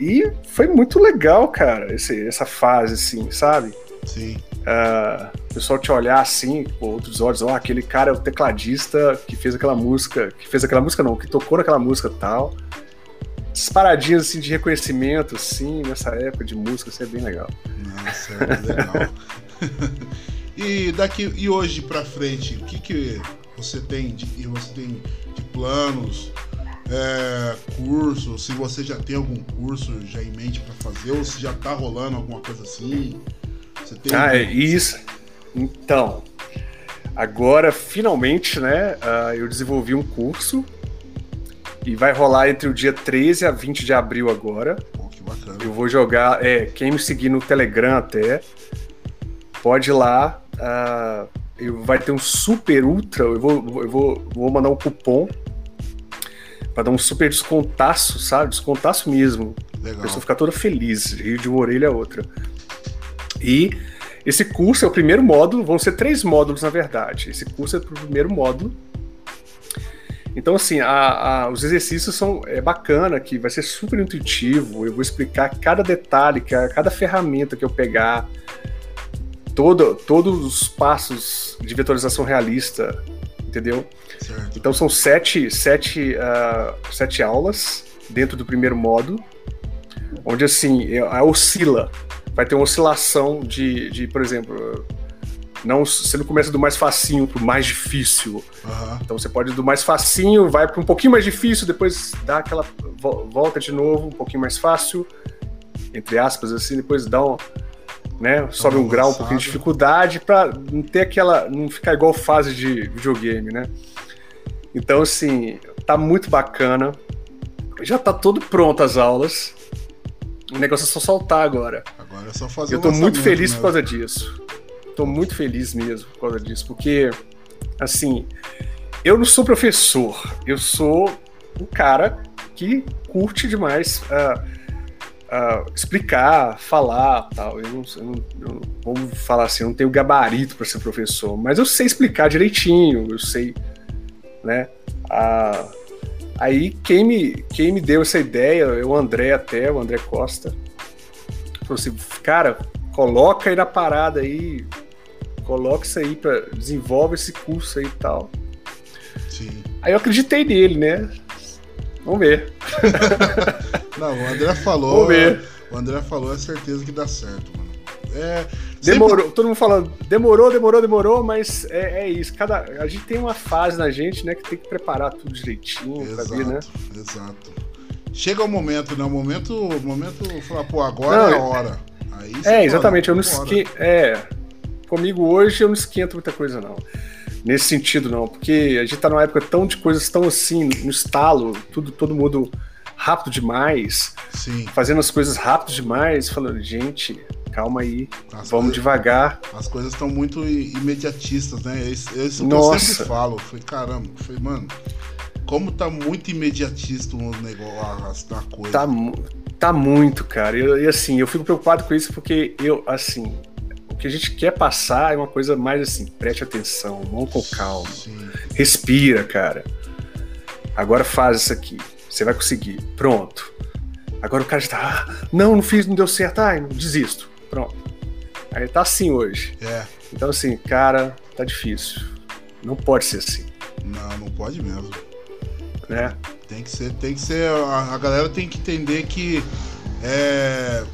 E foi muito legal, cara, esse, essa fase, assim, sabe? Sim. Uh, o pessoal te olhar assim, com outros olhos, ó, oh, aquele cara é o tecladista que fez aquela música, que fez aquela música não, que tocou naquela música tal. Essas paradinhas assim de reconhecimento, assim, nessa época de música, isso é bem legal. Nossa, é legal. e daqui e hoje para frente, o que que você tem de, você tem de planos? É, curso, se você já tem algum curso já em mente para fazer, ou se já tá rolando alguma coisa assim. Você tem ah, algum... isso. Então, agora finalmente, né, uh, eu desenvolvi um curso e vai rolar entre o dia 13 a 20 de abril agora. Pô, que bacana. Eu vou jogar, é, quem me seguir no Telegram até, pode ir lá. Uh, eu, vai ter um super ultra, eu vou, eu vou, vou mandar um cupom para dar um super descontaço, sabe? Descontaço mesmo. Legal. A pessoa ficar toda feliz, rir de uma orelha a outra. E esse curso é o primeiro módulo, vão ser três módulos na verdade. Esse curso é o primeiro módulo. Então, assim, a, a, os exercícios são é bacana, que vai ser super intuitivo. Eu vou explicar cada detalhe, cada ferramenta que eu pegar, todo, todos os passos de vetorização realista, entendeu? Certo. Então são sete, sete, uh, sete aulas dentro do primeiro módulo, onde assim, é, oscila. Vai ter uma oscilação de, de por exemplo, não, você não começa do mais facinho pro mais difícil. Uhum. Então você pode ir do mais facinho, vai para um pouquinho mais difícil, depois dá aquela volta de novo, um pouquinho mais fácil, entre aspas, assim, depois dá um, né, sobe um grau, um pouquinho de dificuldade, para não ter aquela, não ficar igual fase de videogame, né? Então, assim, tá muito bacana. Já tá tudo pronto as aulas. O negócio é só soltar agora. Agora é só fazer Eu tô muito feliz mesmo. por causa disso. Tô muito feliz mesmo por causa disso, porque, assim, eu não sou professor, eu sou um cara que curte demais uh, uh, explicar, falar tal. Eu não, eu não, eu vamos falar assim, eu não tenho gabarito para ser professor, mas eu sei explicar direitinho, eu sei, né? Uh, Aí quem me, quem me deu essa ideia, o André até, o André Costa, falou assim, cara, coloca aí na parada aí, coloca isso aí, pra, desenvolve esse curso aí e tal. Sim. Aí eu acreditei nele, né? Vamos ver. Não, o André falou. Vamos ver. O André falou, é certeza que dá certo, mano. É, demorou, sempre... todo mundo falando, demorou, demorou, demorou, mas é, é, isso. Cada, a gente tem uma fase na gente, né, que tem que preparar tudo direitinho exato, pra vir, né? Exato. Chega o momento, né? O momento, o momento, falar, pô, agora Não, é a hora. Aí é, exatamente. eu não esque... É, comigo hoje eu não esquento muita coisa, não. Nesse sentido, não, porque a gente tá numa época tão de coisas tão assim, no estalo, tudo, todo mundo rápido demais, Sim. fazendo as coisas rápido demais, falando, gente, calma aí, as vamos coisas, devagar. As coisas estão muito imediatistas, né? É isso, é isso que eu sempre falo. Foi caramba, foi, mano, como tá muito imediatista o negócio da coisa. Tá, tá muito, cara. E assim, eu fico preocupado com isso porque eu, assim, que a gente quer passar é uma coisa mais assim, preste atenção, vamos com calma. Sim. Respira, cara. Agora faz isso aqui. Você vai conseguir. Pronto. Agora o cara já tá. Ah, não, não fiz, não deu certo. Ai, desisto. Pronto. Aí tá assim hoje. É. Então, assim, cara, tá difícil. Não pode ser assim. Não, não pode mesmo. Né? Tem que ser, tem que ser. A, a galera tem que entender que é,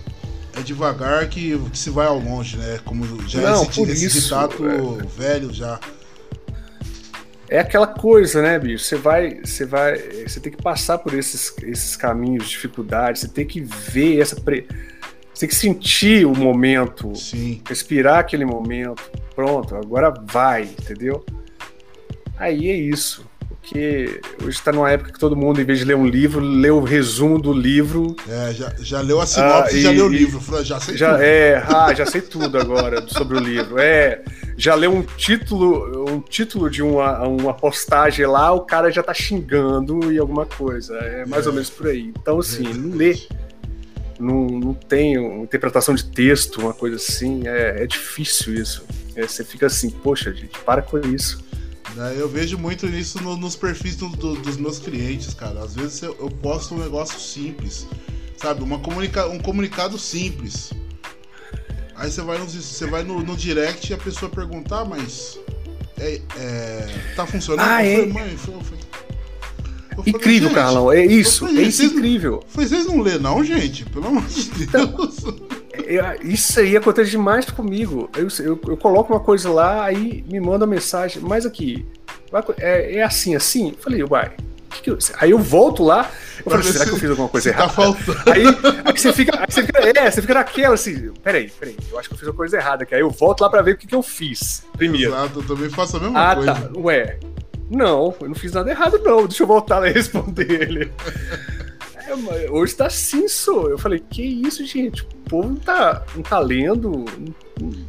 é devagar que, que, se vai ao longe, né? Como já não, esse, esse isso, ditado é... velho já. É aquela coisa, né, bicho? Você vai, você vai, você tem que passar por esses, esses caminhos, dificuldades. Você tem que ver essa pre você tem que sentir o momento, Sim. respirar aquele momento. Pronto, agora vai, entendeu? Aí é isso. Porque hoje está numa época que todo mundo, em vez de ler um livro, lê o resumo do livro. É, já, já leu a sinopse ah, e já leu o livro. Já sei já, tudo. É, ah, já sei tudo agora sobre o livro. É, já leu um título, um título de uma, uma postagem lá, o cara já tá xingando e alguma coisa. É mais é, ou menos por aí. Então, assim, não lê não, não tem interpretação de texto, uma coisa assim. É, é difícil isso. É, você fica assim, poxa, gente, para com isso. É, eu vejo muito isso no, nos perfis do, do, dos meus clientes, cara. Às vezes eu, eu posto um negócio simples, sabe? Uma comunica, um comunicado simples. Aí você vai, no, você vai no, no direct e a pessoa perguntar, ah, mas é, é, tá funcionando? Ah, eu falei, é? mãe, foi, foi, incrível, gente, Carlão. É isso, falei, é isso incrível. vocês não lê, não, gente? Pelo amor de então, Deus. Então, isso aí acontece demais comigo. Eu, eu, eu, coloco uma coisa lá, aí me manda uma mensagem, mas aqui, é, é assim, assim? Eu falei, uai. Que que eu, aí eu volto lá, eu falei, será que eu fiz alguma coisa tá errada? Tá. Aí, aí, você fica, aí você fica, é, você fica naquela assim, peraí, peraí, eu acho que eu fiz uma coisa errada aqui. Aí eu volto lá pra ver o que, que eu fiz primeiro. Exato, eu também faço a mesma ah, coisa. Ah, tá, ué, não, eu não fiz nada errado, não. Deixa eu voltar lá e responder ele. É, hoje tá assim, sou. Eu falei, que isso, gente? O povo não tá, não tá lendo.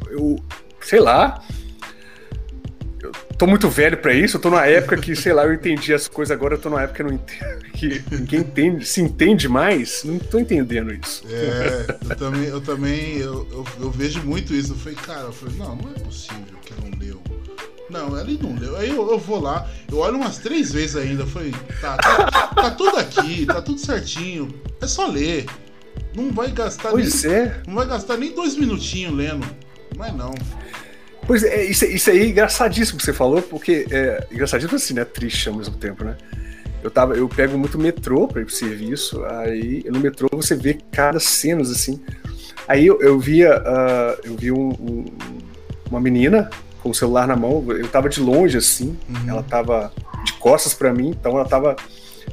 Eu, sei lá. Eu tô muito velho para isso. Eu tô numa época que, sei lá, eu entendi as coisas agora. Eu tô numa época que, não entendo, que ninguém entende, se entende mais. Não tô entendendo isso. É, eu também, eu também, eu, eu, eu vejo muito isso. Eu falei, cara, eu falei, não, não é possível que não. Não, ele não leu. Aí eu, eu, vou lá, eu olho umas três vezes ainda. Falei, tá, tá, tá, tudo aqui, tá tudo certinho. É só ler. Não vai gastar pois nem. É. Não vai gastar nem dois minutinhos lendo. Não é não. Pois é, isso, isso aí é engraçadíssimo que você falou, porque é engraçadíssimo assim, né? Triste ao mesmo tempo, né? Eu, tava, eu pego muito metrô para ir pro serviço, aí no metrô você vê cada cenas assim. Aí eu, eu via, uh, eu vi um, um, uma menina com o celular na mão. Eu tava de longe, assim. Uhum. Ela tava de costas para mim, então ela tava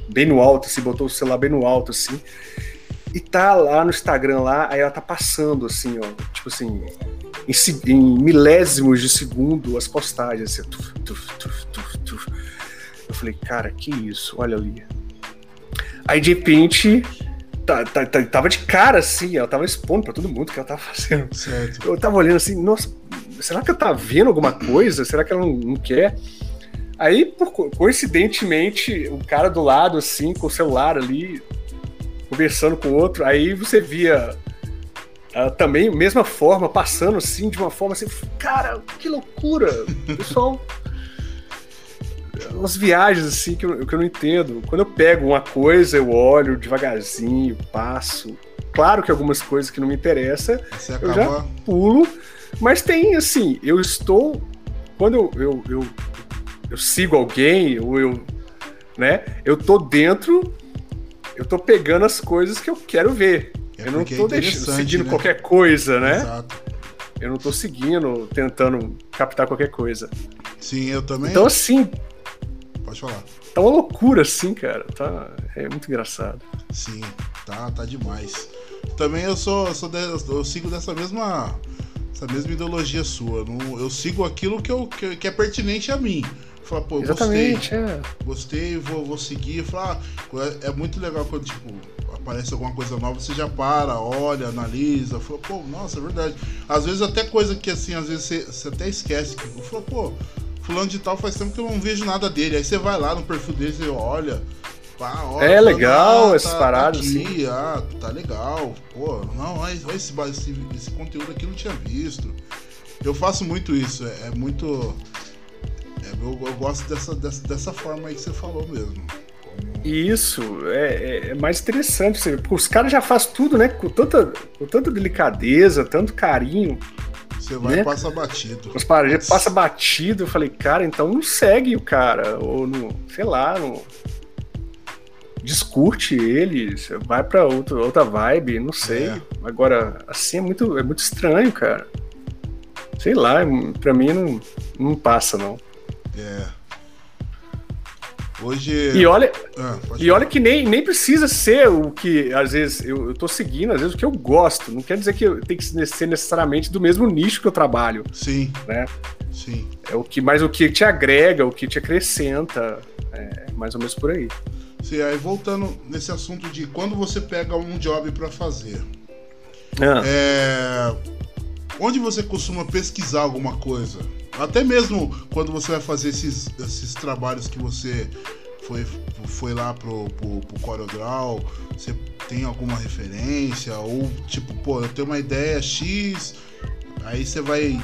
bem no alto, assim, botou o celular bem no alto, assim. E tá lá no Instagram lá, aí ela tá passando, assim, ó. Tipo assim, em, em milésimos de segundo as postagens, assim. Tuf, tuf, tuf, tuf, tuf. Eu falei, cara, que isso? Olha ali. Aí de repente tá, tá, tá, tava de cara assim, ela tava expondo pra todo mundo o que ela tava fazendo. Certo. Eu tava olhando assim, nossa, será que ela tá vendo alguma coisa? Será que ela não, não quer? Aí, por, coincidentemente, o cara do lado, assim, com o celular ali, conversando com o outro, aí você via uh, também, mesma forma, passando assim, de uma forma assim, cara, que loucura! Pessoal umas viagens assim que eu, que eu não entendo. Quando eu pego uma coisa, eu olho devagarzinho, passo. Claro que algumas coisas que não me interessam, eu já pulo. Mas tem assim, eu estou. Quando eu, eu, eu, eu sigo alguém, ou eu. Né, eu tô dentro, eu tô pegando as coisas que eu quero ver. É eu não tô é deixando, seguindo né? qualquer coisa, né? Exato. Eu não tô seguindo, tentando captar qualquer coisa. Sim, eu também. Então, assim, Pode falar. Tá uma loucura, assim, cara. Tá... É muito engraçado. Sim, tá, tá demais. Também eu sou, eu, sou de, eu sigo dessa mesma. Essa mesma ideologia sua. eu sigo aquilo que, eu, que, que é pertinente a mim. Fala, pô, Exatamente, gostei. É. Gostei, vou, vou seguir. Fala, ah, é, é, muito legal quando, tipo, aparece alguma coisa nova, você já para, olha, analisa. Fala, pô, nossa, é verdade. Às vezes até coisa que assim, às vezes você, você até esquece. Que, fala, pô, fulano de tal faz tempo que eu não vejo nada dele. Aí você vai lá no perfil dele e olha. Pá, olha é legal ah, essas tá, paradas. Tá aqui, ah, tá legal. Pô, não, olha esse, esse, esse conteúdo aqui eu não tinha visto. Eu faço muito isso, é, é muito. É, eu, eu, gosto dessa, dessa, dessa forma aí que você falou mesmo. Isso, é, é, é mais interessante, porque os caras já fazem tudo, né? Com tanta, com tanta delicadeza, tanto carinho. Você vai né? e passa batido. Os passa batido, eu falei, cara, então não segue o cara, ou não, sei lá, não discute ele, vai para outra, outra vibe, não sei. É. Agora, assim é muito, é muito estranho, cara. Sei lá, pra mim não, não passa, não. É. Hoje. E olha, ah, e olha que nem, nem precisa ser o que, às vezes, eu, eu tô seguindo, às vezes, o que eu gosto. Não quer dizer que tem que ser necessariamente do mesmo nicho que eu trabalho. Sim. Né? Sim. É o que mais o que te agrega, o que te acrescenta. É mais ou menos por aí. Sim, aí voltando nesse assunto de quando você pega um job para fazer. Ah. É, onde você costuma pesquisar alguma coisa? Até mesmo quando você vai fazer esses, esses trabalhos que você foi, foi lá pro, pro, pro CorelDRAW, você tem alguma referência? Ou tipo, pô, eu tenho uma ideia X, aí você vai,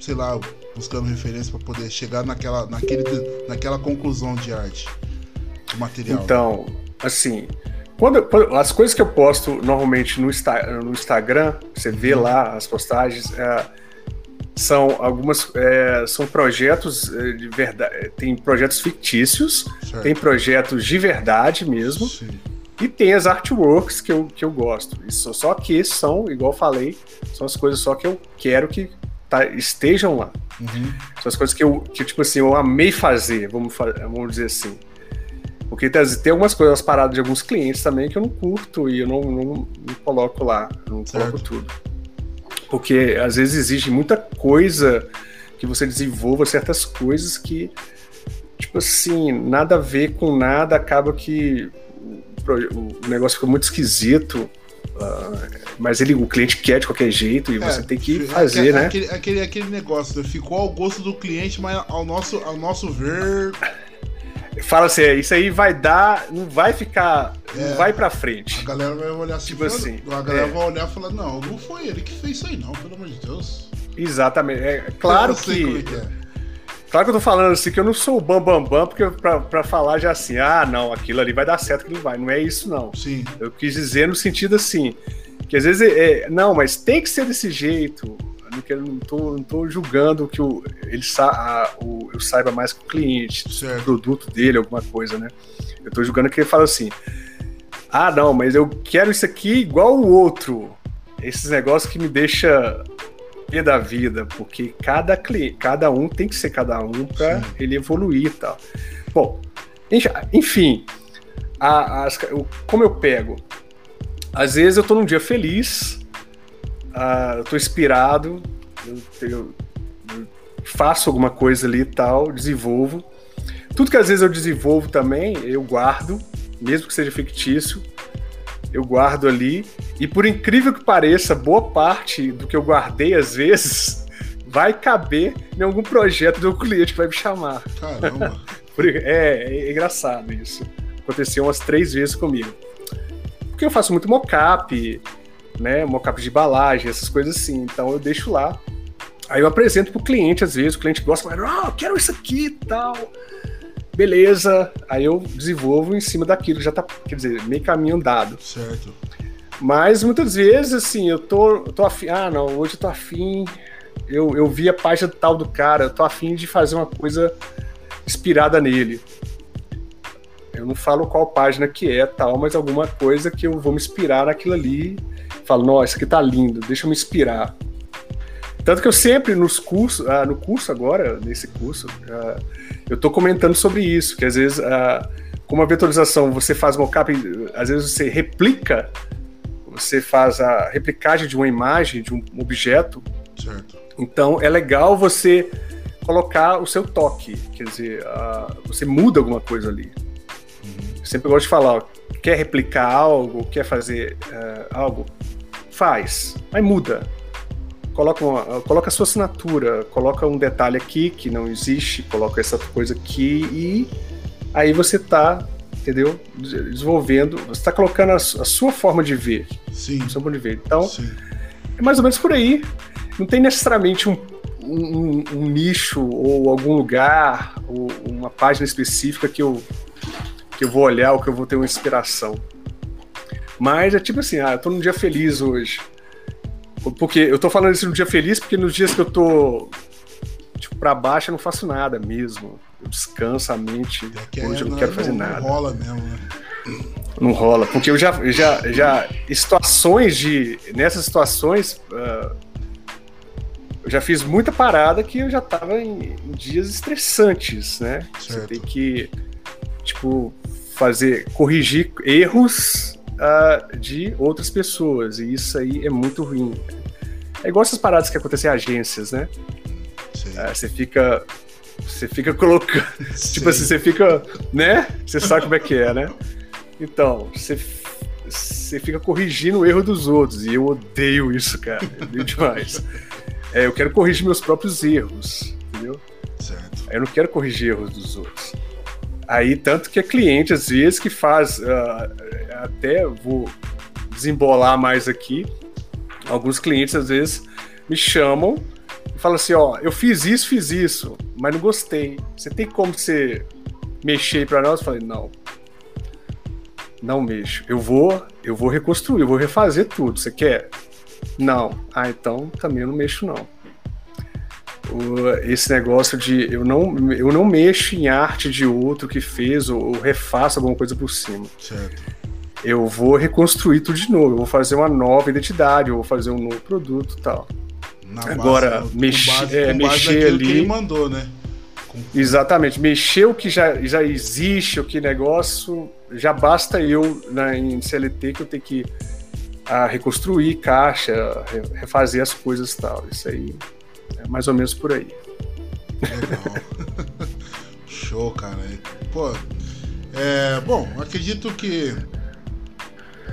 sei lá, buscando referência para poder chegar naquela, naquele, naquela conclusão de arte, do material. Então, assim, quando, quando, as coisas que eu posto normalmente no, no Instagram, você vê uhum. lá as postagens. É, são algumas é, são projetos é, de verdade é, tem projetos fictícios certo. tem projetos de verdade mesmo Sim. e tem as artworks que eu, que eu gosto Isso, só que são igual eu falei são as coisas só que eu quero que tá, estejam lá uhum. são as coisas que eu que tipo assim eu amei fazer vamos vamos dizer assim porque tem, algumas coisas paradas de alguns clientes também que eu não curto e eu não, não, não coloco lá não certo. coloco tudo porque às vezes exige muita coisa que você desenvolva certas coisas que, tipo assim, nada a ver com nada, acaba que o, negócio fica muito esquisito. Uh, mas ele, o cliente quer de qualquer jeito e é, você tem que fazer, aquele, né? Aquele, aquele, aquele negócio, ficou ao gosto do cliente, mas ao nosso, ao nosso ver fala assim, é, isso aí vai dar, não vai ficar, é, não vai pra frente. A galera vai olhar assim, tipo assim a galera é. vai olhar e falar, não, não foi ele que fez isso aí não, pelo amor de Deus. Exatamente, é claro que... que é. Claro que eu tô falando assim, que eu não sou o bambambam, bam, bam, porque pra, pra falar já assim, ah, não, aquilo ali vai dar certo, aquilo vai. Não é isso, não. Sim. Eu quis dizer no sentido assim, que às vezes, é, não, mas tem que ser desse jeito não, quero, não, tô, não tô julgando que o, ele sa, a, o, eu saiba mais que o cliente, certo. o produto dele, alguma coisa, né? Eu tô julgando que ele fala assim: ah, não, mas eu quero isso aqui igual o outro. Esses negócios que me deixa pé da vida, porque cada cliente, cada um tem que ser cada um para ele evoluir e tal. Bom, enfim, a, as, como eu pego? Às vezes eu tô num dia feliz, ah, eu tô inspirado, eu, eu, eu, faço alguma coisa ali e tal, desenvolvo. Tudo que às vezes eu desenvolvo também, eu guardo, mesmo que seja fictício, eu guardo ali. E por incrível que pareça, boa parte do que eu guardei às vezes vai caber em algum projeto do cliente que vai me chamar. Caramba! é, é engraçado isso. Aconteceu umas três vezes comigo. Porque eu faço muito mockup, né? Mockup de embalagem, essas coisas assim. Então eu deixo lá. Aí eu apresento pro cliente, às vezes, o cliente gosta, mas, ah, oh, quero isso aqui e tal. Beleza. Aí eu desenvolvo em cima daquilo, já tá, quer dizer, meio caminho andado. Certo. Mas muitas vezes, assim, eu tô, tô afim. Ah, não, hoje eu tô afim. Eu, eu vi a página tal do cara, eu tô afim de fazer uma coisa inspirada nele. Eu não falo qual página que é tal, mas alguma coisa que eu vou me inspirar naquilo ali. Falo, nossa, isso aqui tá lindo, deixa eu me inspirar. Tanto que eu sempre nos cursos, ah, no curso agora, nesse curso, ah, eu tô comentando sobre isso, que às vezes, ah, com uma vetorização, você faz mockup, às vezes você replica, você faz a replicagem de uma imagem, de um objeto. Certo. Então é legal você colocar o seu toque, quer dizer, você muda alguma coisa ali. Eu sempre gosto de falar, ó, quer replicar algo, quer fazer uh, algo, faz, mas muda. Coloca, uma, coloca a sua assinatura, coloca um detalhe aqui que não existe, coloca essa coisa aqui e aí você está, entendeu? Desenvolvendo, você está colocando a, a, sua forma de ver. Sim. O seu ponto de ver. Então, Sim. é mais ou menos por aí. Não tem necessariamente um, um, um nicho ou algum lugar ou uma página específica que eu que eu vou olhar ou que eu vou ter uma inspiração. Mas é tipo assim, ah, eu tô num dia feliz hoje. Porque eu tô falando isso no dia feliz porque nos dias que eu tô tipo pra baixo eu não faço nada mesmo. Eu descanso a mente. É hoje é, eu não, quero fazer não, nada. Não rola mesmo, né? Não rola, porque eu já já já situações de nessas situações uh, eu já fiz muita parada que eu já tava em, em dias estressantes, né? Certo. Você tem que tipo, fazer, corrigir erros uh, de outras pessoas. E isso aí é muito ruim. É igual essas paradas que acontecem em agências, né? Uh, você fica. Você fica colocando. tipo assim, você fica. Né? Você sabe como é que é, né? Então, você, você fica corrigindo o erro dos outros. E eu odeio isso, cara. Eu odeio demais. É, eu quero corrigir meus próprios erros, entendeu? Certo. Eu não quero corrigir erros dos outros. Aí, tanto que é cliente, às vezes, que faz. Uh, até vou desembolar mais aqui. Alguns clientes, às vezes, me chamam e falam assim: Ó, eu fiz isso, fiz isso, mas não gostei. Você tem como você mexer para nós? Eu falei: Não. Não mexo. Eu vou, eu vou reconstruir, eu vou refazer tudo. Você quer? Não. Ah, então também eu não mexo, não esse negócio de eu não, eu não mexo em arte de outro que fez ou, ou refaço alguma coisa por cima. Certo. Eu vou reconstruir tudo de novo, eu vou fazer uma nova identidade, eu vou fazer um novo produto tal. Na Agora, base, mex base, é, mexer ali. Que ele mandou, né? Com... Exatamente, mexer o que já, já existe, o que negócio, já basta eu na, em CLT que eu tenho que a, ah, reconstruir caixa, refazer as coisas tal. Isso aí é mais ou menos por aí. Legal. Show, cara. Pô, é, bom, acredito que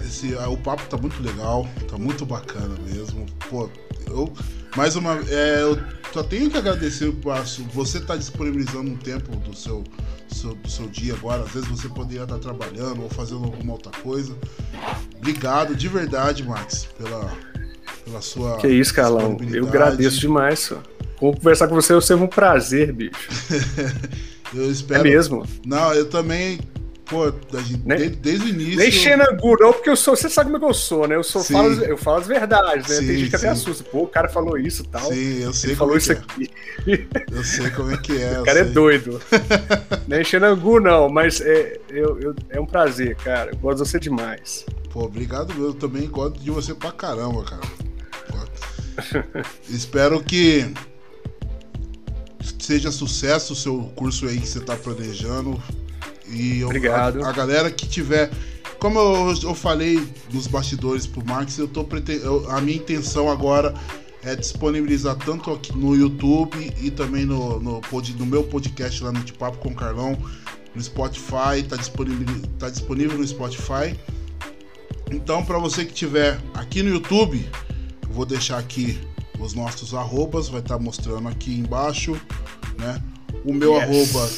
esse, o papo tá muito legal, tá muito bacana mesmo. Pô, eu mais uma é, eu só tenho que agradecer Passo. Você tá disponibilizando um tempo do seu, seu, do seu dia agora. Às vezes você poderia estar trabalhando ou fazendo alguma outra coisa. Obrigado de verdade, Max, pela, pela sua. Que isso, Carlão. Eu agradeço demais, só. Vou conversar com você, eu sempre um prazer, bicho. eu espero. É mesmo. Não, eu também. Pô, gente, nem, desde, desde, o início. Nem Xenangu, não, porque eu sou. Você sabe como é que eu sou, né? Eu, sou, falo, eu falo as verdades, né? Sim, Tem gente que sim. até assusta. Pô, o cara falou isso e tal. Sim, eu sei. Ele falou isso é. aqui. Eu sei como é que é. O cara é doido. nem Xenangu, não, mas é, eu, eu, é um prazer, cara. Eu gosto de você demais. Pô, obrigado, eu também gosto de você pra caramba, cara. Espero que seja sucesso o seu curso aí que você está planejando. E Obrigado. A, a, galera que tiver. Como eu, eu falei nos bastidores pro Max, eu tô eu, a minha intenção agora é disponibilizar tanto aqui no YouTube e também no, no, no meu podcast lá no De Papo com o Carlão no Spotify, tá disponível, tá disponível no Spotify. Então, para você que tiver aqui no YouTube, eu vou deixar aqui os nossos arrobas, vai estar tá mostrando aqui embaixo, né? O meu yes. arroba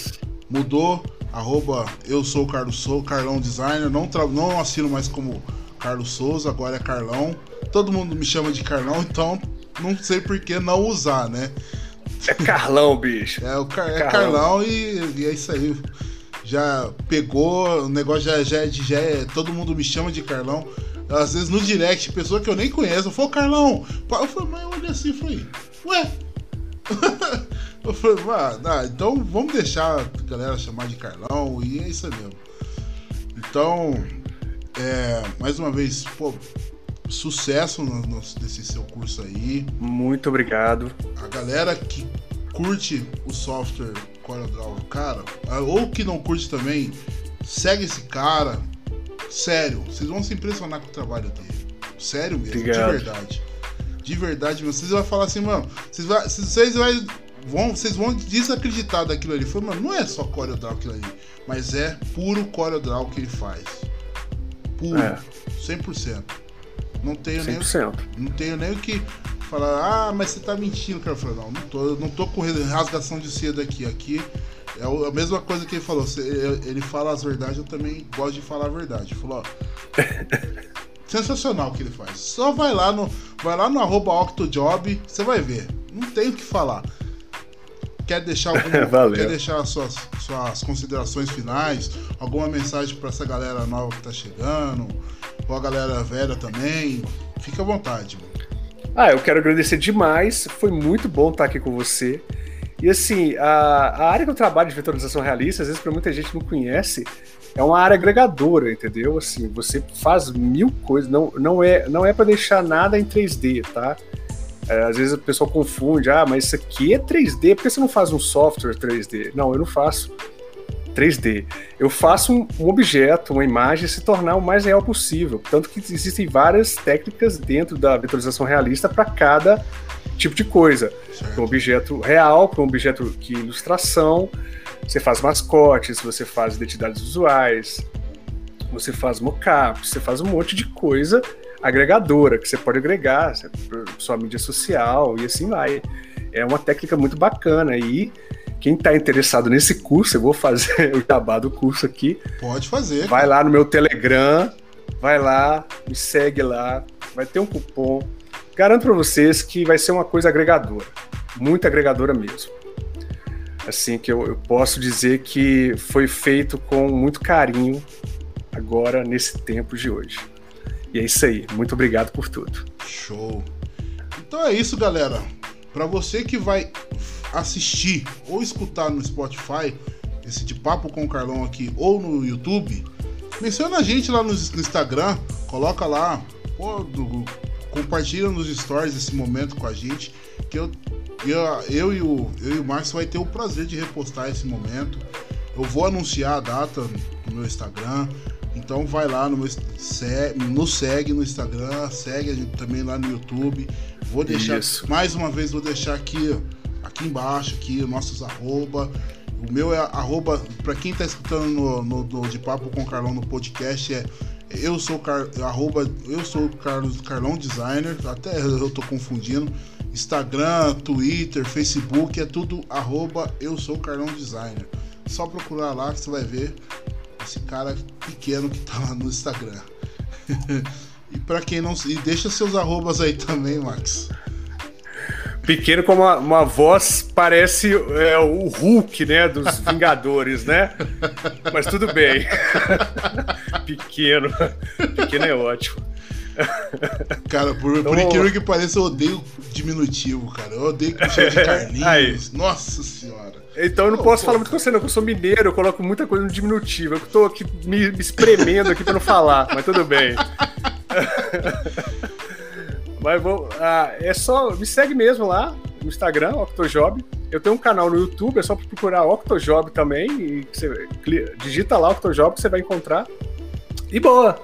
mudou, arroba eu sou Carlos Sou, Carlão Designer, não, não assino mais como Carlos Souza, agora é Carlão. Todo mundo me chama de Carlão, então não sei por que não usar, né? É Carlão, bicho. É, o Car é Carlão, Carlão e, e, é isso aí. Já pegou, o negócio já, já, já é. Todo mundo me chama de Carlão. Às vezes no direct, pessoa que eu nem conheço, eu falo, Carlão. Eu falei, mas eu olhei assim e falei, ué. eu falei, ah, então vamos deixar a galera chamar de Carlão e é isso mesmo. Então, é, mais uma vez, pô, sucesso no, no, nesse seu curso aí. Muito obrigado. A galera que curte o software CorelDRAW, cara, ou que não curte também, segue esse cara. Sério, vocês vão se impressionar com o trabalho dele. Sério mesmo, obrigado. de verdade. De verdade mesmo. Vocês vão falar assim, mano, vocês, vai, vocês vai, vão, vocês vão desacreditar daquilo ali. Foi, mano, não é só CorelDRAW aquilo ali, mas é puro CorelDRAW que ele faz. Puro, é. 100%. Não tenho 100%. nem, não tenho nem o que falar, ah, mas você tá mentindo, cara. Eu falei, não, não tô, não tô com rasgação de seda aqui. Aqui é a mesma coisa que ele falou. Ele fala as verdades, eu também gosto de falar a verdade. Ele falou, ó. sensacional o que ele faz. Só vai lá no, vai lá no arroba Octojob, você vai ver. Não tem o que falar. Quer deixar alguma, quer deixar suas, suas considerações finais, alguma mensagem para essa galera nova que tá chegando? ou a galera velha também. Fica à vontade. Ah, eu quero agradecer demais. Foi muito bom estar aqui com você. E assim, a, a área que eu trabalho de vetorização realista, às vezes para muita gente não conhece, é uma área agregadora, entendeu? Assim, você faz mil coisas, não, não é, não é para deixar nada em 3D, tá? É, às vezes a pessoa confunde, ah, mas isso aqui é 3D, por que você não faz um software 3D? Não, eu não faço. 3D. Eu faço um, um, objeto, uma imagem se tornar o mais real possível. Tanto que existem várias técnicas dentro da vetorização realista para cada tipo de coisa. Para um objeto real, para um objeto que ilustração, você faz mascotes, você faz identidades visuais, você faz mockups, você faz um monte de coisa agregadora que você pode agregar, sua mídia social e assim vai. É uma técnica muito bacana e quem está interessado nesse curso, eu vou fazer o jabá do curso aqui. Pode fazer. Vai cara. lá no meu Telegram, vai lá, me segue lá, vai ter um cupom. Garanto para vocês que vai ser uma coisa agregadora, muito agregadora mesmo. Assim que eu, eu posso dizer que foi feito com muito carinho agora nesse tempo de hoje. E é isso aí. Muito obrigado por tudo. Show. Então é isso, galera. Para você que vai assistir ou escutar no Spotify esse de papo com o Carlão aqui ou no YouTube, menciona a gente lá no, Instagram, coloca lá, pô, do, compartilha nos stories esse momento com a gente, que eu, eu, eu, e, o, eu e o Marcos vai ter o prazer de repostar esse momento. Eu vou anunciar a data no meu Instagram. Então vai lá no meu, nos segue no Instagram, segue a gente também lá no YouTube. Vou deixar Isso. mais uma vez vou deixar aqui aqui embaixo, aqui, nossos arroba. O meu é arroba, pra quem tá escutando no, no, no De Papo com o Carlão no podcast, é eu sou Car, arroba, eu sou Carlos Carlão Designer, até eu tô confundindo. Instagram, Twitter, Facebook, é tudo arroba eu sou Carlão Designer. Só procurar lá que você vai ver esse cara pequeno que tá lá no Instagram. e para quem não. E deixa seus arrobas aí também, Max. Pequeno como uma, uma voz parece é, o Hulk, né? Dos Vingadores, né? Mas tudo bem. Pequeno. Pequeno é ótimo. Cara, por, então, por incrível que pareça, eu odeio diminutivo, cara. Eu odeio que cheio de carninhos. Aí. Nossa senhora. Então eu não, posso pô, falar muito com você, não, porque eu sou mineiro, eu coloco muita coisa no diminutivo. Eu tô aqui me, me espremendo aqui pra não falar, mas tudo bem. Mas vou, ah, é só. Me segue mesmo lá no Instagram, Octojob. Eu tenho um canal no YouTube, é só procurar Octojob também. E você digita lá Octojob que você vai encontrar. E boa!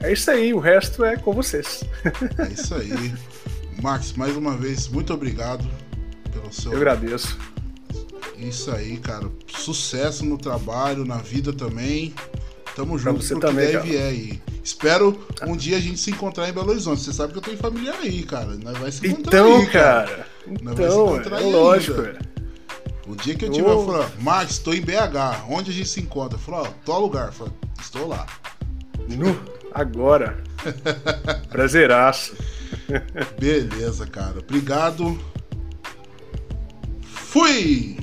É isso aí, o resto é com vocês. É isso aí. Max, mais uma vez, muito obrigado pelo seu. Eu agradeço. Isso aí, cara. Sucesso no trabalho, na vida também. Tamo junto você pro também, que cara. deve aí. Espero um dia a gente se encontrar em Belo Horizonte. Você sabe que eu tenho família aí, cara. Nós vai se encontrar Então, aí, cara. cara. Nós vai se Então, encontrar é aí lógico. ainda. é. O dia que eu tiver Ô. falando, Max, tô em BH, onde a gente se encontra? Eu falo, ó, tô lugar. Eu falo, estou lá. Nu, agora. Prazeraço. Beleza, cara. Obrigado. Fui!